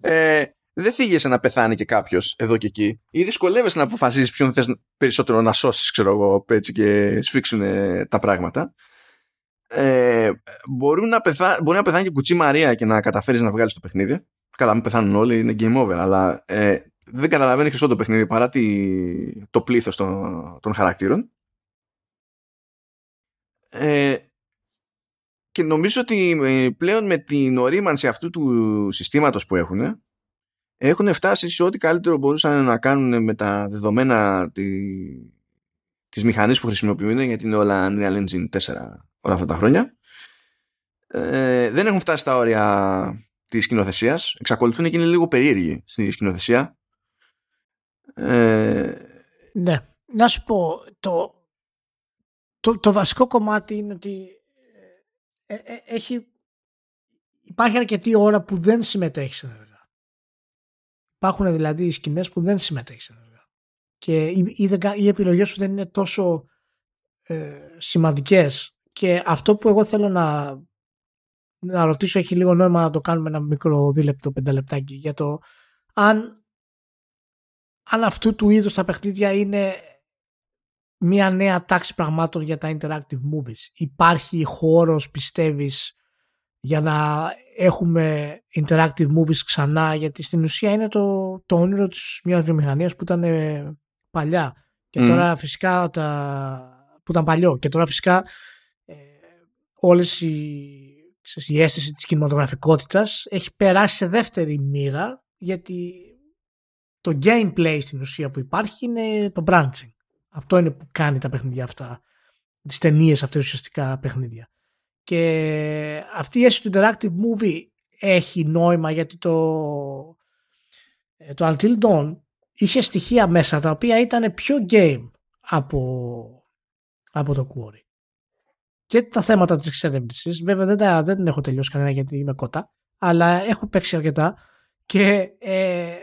ε, δεν θίγεσαι να πεθάνει και κάποιος εδώ και εκεί. Ή δυσκολεύεσαι να αποφασίσεις ποιον θες περισσότερο να σώσεις, ξέρω εγώ, έτσι και σφίξουν τα πράγματα. Ε, μπορεί, να πεθά, μπορεί να πεθάνει και κουτσί Μαρία και να καταφέρεις να βγάλεις το παιχνίδι. Καλά, μην πεθάνουν όλοι, είναι game over, αλλά ε, δεν καταλαβαίνει χρυσό το παιχνίδι παρά τη, το πλήθος των, των χαρακτήρων. Ε, και νομίζω ότι ε, πλέον με την ορίμανση αυτού του συστήματος που έχουν έχουν φτάσει σε ό,τι καλύτερο μπορούσαν να κάνουν με τα δεδομένα τη, της μηχανής που χρησιμοποιούν γιατί είναι όλα Unreal Engine 4 όλα αυτά τα χρόνια ε, δεν έχουν φτάσει στα όρια της σκηνοθεσίας. εξακολουθούν και είναι λίγο περίεργοι στη σκηνοθεσία ε, ναι να σου πω το, το, το βασικό κομμάτι είναι ότι ε, ε, έχει, υπάρχει αρκετή ώρα που δεν συμμετέχεις ενεργά. Υπάρχουν δηλαδή σκηνές που δεν συμμετέχεις ενεργά. Και οι, οι, οι επιλογές σου δεν είναι τόσο ε, σημαντικές. Και αυτό που εγώ θέλω να, να ρωτήσω έχει λίγο νόημα να το κάνουμε ένα μικρό δίλεπτο, πενταλεπτάκι για το αν, αν αυτού του είδους τα παιχνίδια είναι μια νέα τάξη πραγμάτων για τα interactive movies. Υπάρχει χώρος, πιστεύεις, για να έχουμε interactive movies ξανά, γιατί στην ουσία είναι το, το όνειρο της μιας βιομηχανίας που ήταν ε, παλιά. Και τώρα φυσικά τα, που ήταν παλιό. Και τώρα φυσικά ε, όλες οι, ξέρεις, η αίσθηση της κινηματογραφικότητας έχει περάσει σε δεύτερη μοίρα, γιατί το gameplay στην ουσία που υπάρχει είναι το branching. Αυτό είναι που κάνει τα παιχνίδια αυτά. Τις ταινίες αυτές ουσιαστικά παιχνίδια. Και αυτή η αίσθηση του interactive movie έχει νόημα γιατί το, ε, το Until Dawn είχε στοιχεία μέσα τα οποία ήταν πιο game από, από το Quarry. Και τα θέματα της εξερεύνησης, βέβαια δεν, τα, δεν έχω τελειώσει κανένα γιατί είμαι κότα, αλλά έχω παίξει αρκετά και ε,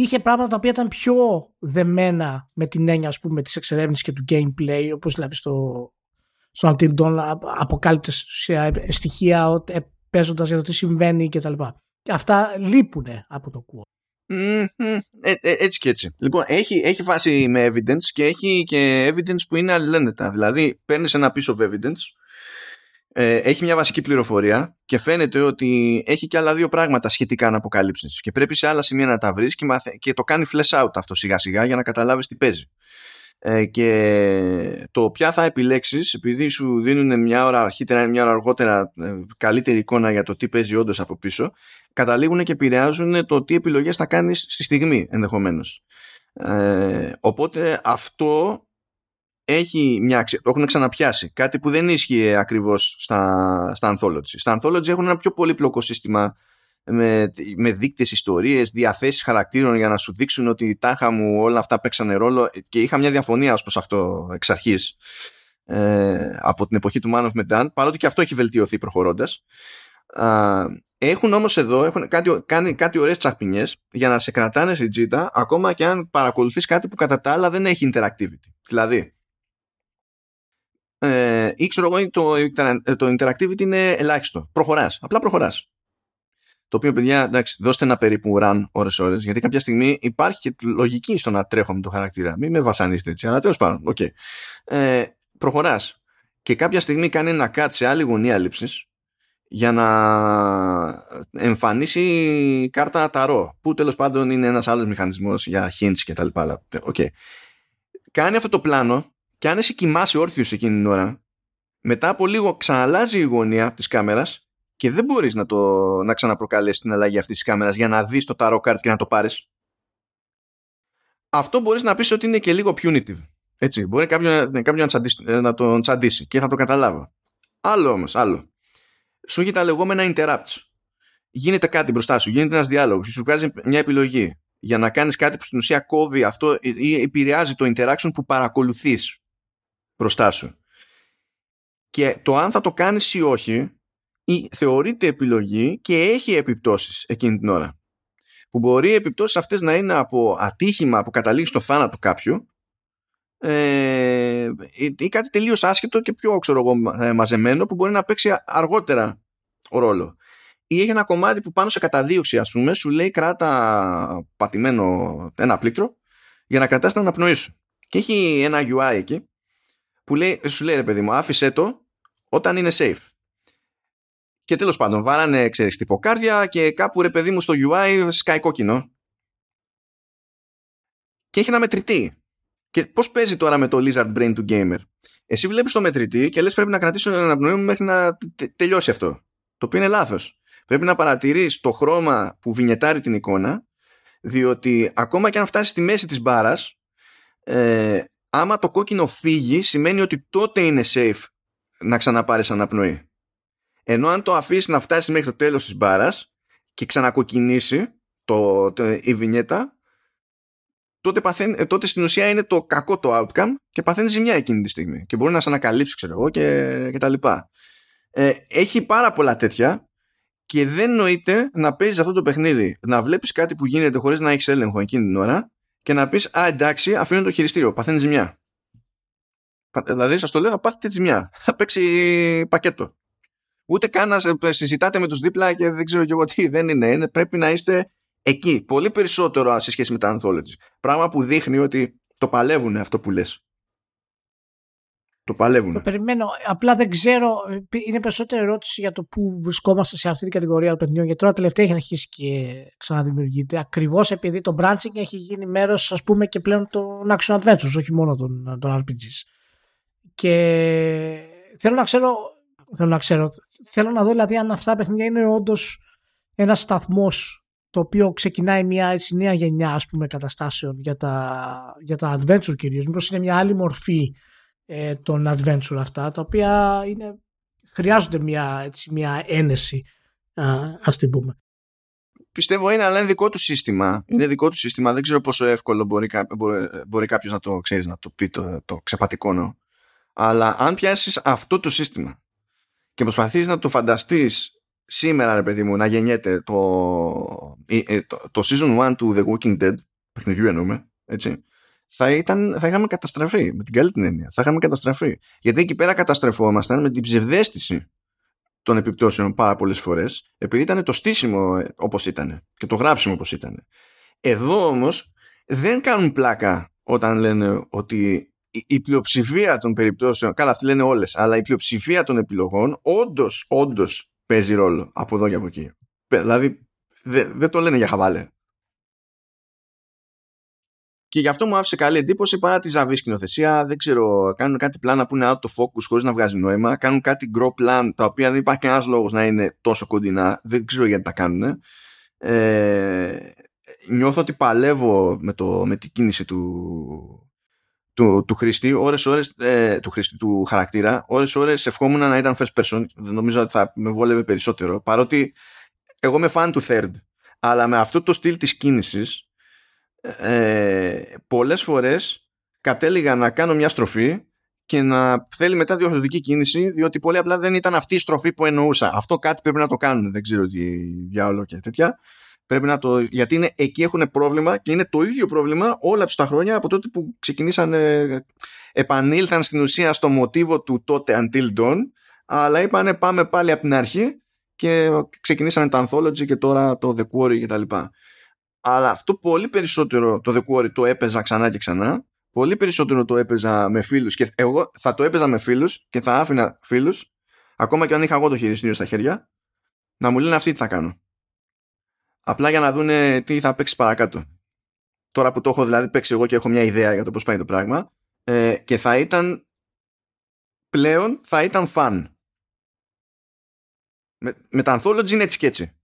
είχε πράγματα τα οποία ήταν πιο δεμένα με την έννοια ας πούμε της εξερεύνησης και του gameplay όπως δηλαδή στο, στο Until Dawn αποκάλυπτες στοιχεία ε, παίζοντας για το τι συμβαίνει κτλ. Και, και αυτά λείπουν από το κουο. Mm-hmm. Ε, ε, έτσι και έτσι. Λοιπόν, έχει, έχει φάση με evidence και έχει και evidence που είναι αλληλένδετα. Δηλαδή, παίρνεις ένα piece of evidence ε, έχει μια βασική πληροφορία και φαίνεται ότι έχει και άλλα δύο πράγματα σχετικά να αποκαλύψεις. Και πρέπει σε άλλα σημεία να τα βρεις και, και το κάνει flash out αυτό σιγά σιγά για να καταλάβεις τι παίζει. Ε, και το ποια θα επιλέξεις, επειδή σου δίνουν μια ώρα αρχίτερα ή μια ώρα αργότερα ε, καλύτερη εικόνα για το τι παίζει όντως από πίσω, καταλήγουν και επηρεάζουν το τι επιλογές θα κάνεις στη στιγμή ενδεχομένως. Ε, οπότε αυτό έχει μια αξία, το έχουν ξαναπιάσει. Κάτι που δεν ίσχυε ακριβώς στα, στα Anthology. Στα Anthology έχουν ένα πιο πολύπλοκο σύστημα με, με δείκτες ιστορίες, διαθέσεις χαρακτήρων για να σου δείξουν ότι τάχα μου όλα αυτά παίξανε ρόλο και είχα μια διαφωνία ως προς αυτό εξ αρχής ε, από την εποχή του Man of Medan παρότι και αυτό έχει βελτιωθεί προχωρώντας έχουν όμως εδώ έχουν κάτι, κάνει κάτι ωραίες τσαχπινιές για να σε κρατάνε σε τζίτα ακόμα και αν παρακολουθείς κάτι που κατά τα άλλα δεν έχει interactivity δηλαδή ε, ή ξέρω εγώ το, το interactivity είναι ελάχιστο προχωράς, απλά προχωράς το οποίο, παιδιά, εντάξει, δώστε ένα περίπου run ώρες-ώρες, γιατί κάποια στιγμή υπάρχει και λογική στο να τρέχω με το χαρακτήρα. Μην με βασανίσετε έτσι, αλλά τέλος πάντων, okay. ε, προχωράς και κάποια στιγμή κάνει ένα cut σε άλλη γωνία λήψης για να εμφανίσει κάρτα ταρό, που τέλος πάντων είναι ένας άλλος μηχανισμός για hints και τα λοιπά. Okay. Κάνει αυτό το πλάνο και αν εσύ κοιμάσαι όρθιος εκείνη την ώρα, μετά από λίγο ξαναλάζει η γωνία της κάμερας και δεν μπορείς να, το, να ξαναπροκαλέσεις την αλλαγή αυτής της κάμερας για να δεις το tarot card και να το πάρεις. Αυτό μπορείς να πεις ότι είναι και λίγο punitive. Έτσι, μπορεί κάποιον, ναι, κάποιον να, τσαντήσει, να τον τσαντήσει και θα το καταλάβω. Άλλο όμως, άλλο. Σου έχει τα λεγόμενα interrupts. Γίνεται κάτι μπροστά σου, γίνεται ένας διάλογος, σου βγάζει μια επιλογή για να κάνεις κάτι που στην ουσία κόβει αυτό ή επηρεάζει το interaction που παρακολουθείς μπροστά σου. Και το αν θα το κάνεις ή όχι ή θεωρείται επιλογή και έχει επιπτώσεις εκείνη την ώρα. Που μπορεί οι επιπτώσεις αυτές να είναι από ατύχημα που καταλήγει στο θάνατο κάποιου ε, ή κάτι τελείως άσχετο και πιο ξέρω εγώ, ε, μαζεμένο που μπορεί να παίξει αργότερα ο ρόλο. Ή έχει ένα κομμάτι που πάνω σε καταδίωξη ας πούμε σου λέει κράτα πατημένο ένα πλήκτρο για να κρατάς την αναπνοή σου. Και έχει ένα UI εκεί που λέει, σου λέει ρε παιδί μου άφησέ το όταν είναι safe. Και τέλος πάντων, βάρανε, ξέρεις, τυποκάρδια και κάπου ρε παιδί μου στο UI σκάει κόκκινο. Και έχει ένα μετρητή. Και πώς παίζει τώρα με το Lizard Brain του Gamer; Εσύ βλέπεις το μετρητή και λες πρέπει να κρατήσω ένα αναπνοή μου μέχρι να τελειώσει αυτό. Το οποίο είναι λάθος. Πρέπει να παρατηρείς το χρώμα που βινιετάρει την εικόνα, διότι ακόμα και αν φτάσεις στη μέση της μπάρας, ε, άμα το κόκκινο φύγει, σημαίνει ότι τότε είναι safe να ξαναπάρεις αναπνοή. Ενώ αν το αφήσεις να φτάσει μέχρι το τέλος της μπάρας και ξανακοκκινήσει το, το, η βινιέτα, τότε, παθαίνει, ε, τότε στην ουσία είναι το κακό το outcome και παθαίνει ζημιά εκείνη τη στιγμή. Και μπορεί να σε ανακαλύψει, ξέρω εγώ, και, και τα λοιπά. Ε, έχει πάρα πολλά τέτοια και δεν νοείται να παίζεις αυτό το παιχνίδι. Να βλέπεις κάτι που γίνεται χωρίς να έχεις έλεγχο εκείνη την ώρα και να πεις Α, εντάξει, αφήνω το χειριστήριο, παθαίνει ζημιά. Δηλαδή, σας το λέω, θα πάθετε ζημιά. Θα παίξει πακέτο. Ούτε καν να συζητάτε με τους δίπλα και δεν ξέρω και εγώ τι δεν είναι. είναι. Πρέπει να είστε εκεί. Πολύ περισσότερο σε σχέση με τα anthology. Πράγμα που δείχνει ότι το παλεύουν αυτό που λες. Το παλεύουν. Το περιμένω. Απλά δεν ξέρω. Είναι περισσότερη ερώτηση για το πού βρισκόμαστε σε αυτή την κατηγορία των παιχνιδιών. Γιατί τώρα τελευταία έχει αρχίσει και ξαναδημιουργείται. Ακριβώς επειδή το branching έχει γίνει μέρος, ας πούμε, και πλέον των action adventures, όχι μόνο των, των RPGs. Και θέλω να ξέρω θέλω να ξέρω. Θέλω να δω δηλαδή αν αυτά τα παιχνίδια είναι όντως ένας σταθμός το οποίο ξεκινάει μια έτσι, νέα γενιά ας πούμε, καταστάσεων για τα, για τα adventure κυρίως. Μήπως είναι μια άλλη μορφή ε, των adventure αυτά, τα οποία είναι, χρειάζονται μια, έτσι, μια ένεση, α, ας την πούμε. Πιστεύω είναι, αλλά είναι δικό του σύστημα. Είναι δικό του σύστημα. Δεν ξέρω πόσο εύκολο μπορεί, μπορεί, μπορεί κάποιος να το ξέρεις, να το πει το, το ξεπατικόνο. Αλλά αν πιάσεις αυτό το σύστημα και προσπαθείς να το φανταστείς σήμερα ρε παιδί μου να γεννιέται το, ε, το, το season 1 του The Walking Dead παιχνιδιού εννοούμε έτσι θα, ήταν, θα είχαμε καταστραφεί με την καλή την έννοια θα είχαμε καταστραφεί γιατί εκεί πέρα καταστρεφόμασταν με την ψευδέστηση των επιπτώσεων πάρα πολλές φορές επειδή ήταν το στήσιμο ε, όπως ήταν και το γράψιμο όπως ήταν εδώ όμως δεν κάνουν πλάκα όταν λένε ότι η πλειοψηφία των περιπτώσεων, καλά αυτοί λένε όλες, αλλά η πλειοψηφία των επιλογών όντως, όντως παίζει ρόλο από εδώ και από εκεί. Δηλαδή δεν το λένε για χαβάλε. Και γι' αυτό μου άφησε καλή εντύπωση παρά τη ζαβή σκηνοθεσία. Δεν ξέρω, κάνουν κάτι πλάνα που είναι out of focus χωρίς να βγάζει νόημα. Κάνουν κάτι grow plan τα οποία δεν υπάρχει κανένα λόγος να είναι τόσο κοντινά. Δεν ξέρω γιατί τα κάνουν. Ε, νιώθω ότι παλεύω με, το, με την κίνηση του, του, του χρήστη, ώρες, ώρες, ε, του, χρήστη, του χαρακτήρα, ώρες ώρες ευχόμουν να ήταν first person, νομίζω ότι θα με βόλευε περισσότερο, παρότι εγώ είμαι fan του third αλλά με αυτό το στυλ της κίνησης ε, πολλές φορές κατέληγα να κάνω μια στροφή και να θέλει μετά διορθωτική κίνηση διότι πολύ απλά δεν ήταν αυτή η στροφή που εννοούσα. Αυτό κάτι πρέπει να το κάνουν δεν ξέρω τι διάολο και τέτοια. Πρέπει να το, γιατί είναι, εκεί έχουν πρόβλημα και είναι το ίδιο πρόβλημα όλα τους τα χρόνια από τότε που ξεκινήσαν, επανήλθαν στην ουσία στο μοτίβο του τότε Until Dawn, αλλά είπανε πάμε πάλι από την αρχή και ξεκινήσανε τα Anthology και τώρα το The Quarry και τα λοιπά. Αλλά αυτό πολύ περισσότερο το The Quarry το έπαιζα ξανά και ξανά, πολύ περισσότερο το έπαιζα με φίλους και εγώ θα το έπαιζα με φίλους και θα άφηνα φίλους, ακόμα και αν είχα εγώ το χειριστήριο στα χέρια, να μου λένε αυτοί τι θα κάνω. Απλά για να δούνε τι θα παίξει παρακάτω. Τώρα που το έχω δηλαδή παίξει εγώ και έχω μια ιδέα για το πώς πάει το πράγμα ε, και θα ήταν πλέον θα ήταν φαν. Με, με τα Anthology είναι έτσι και έτσι.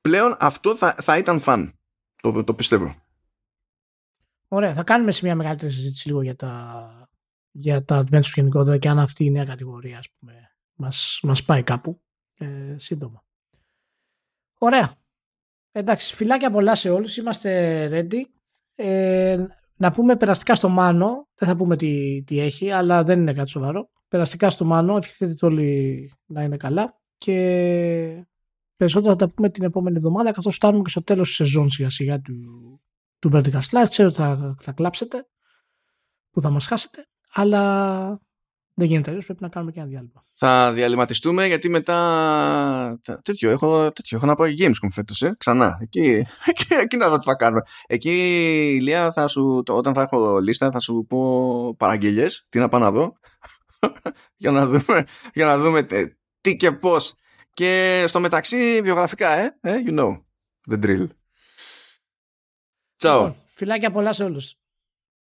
Πλέον αυτό θα, θα ήταν φαν. Το, το πιστεύω. Ωραία, θα κάνουμε σε μια μεγαλύτερη συζήτηση λίγο για τα, για τα adventures γενικότερα και αν αυτή η νέα κατηγορία ας πούμε, μας, μας πάει κάπου ε, σύντομα. Ωραία. Εντάξει, φιλάκια πολλά σε όλους. Είμαστε ready. Ε, να πούμε περαστικά στο Μάνο. Δεν θα πούμε τι, τι έχει, αλλά δεν είναι κάτι σοβαρό. Περαστικά στο Μάνο. Ευχηθείτε όλοι να είναι καλά. Και περισσότερα θα τα πούμε την επόμενη εβδομάδα, καθώς φτάνουμε και στο τέλος της σεζόν σιγά σιγά του, του Vertical Slide. Ξέρω ότι θα, θα κλάψετε, που θα μας χάσετε, αλλά δεν γίνεται αλλιώς, πρέπει να κάνουμε και ένα διάλειμμα. Θα διαλυματιστούμε γιατί μετά. Τέτοιο, έχω, τέτοιο, έχω να πάω Gamescom φέτος, ε, ξανά. Εκεί, εκεί, εκεί να δω τι θα κάνουμε. Εκεί, Ηλία, θα σου, όταν θα έχω λίστα, θα σου πω παραγγελίε, τι να πάω να δω. για, να δούμε, για να δούμε τι και πώς. Και στο μεταξύ, βιογραφικά, ε, ε you know, the drill. Ciao. Λοιπόν, φιλάκια πολλά σε όλους.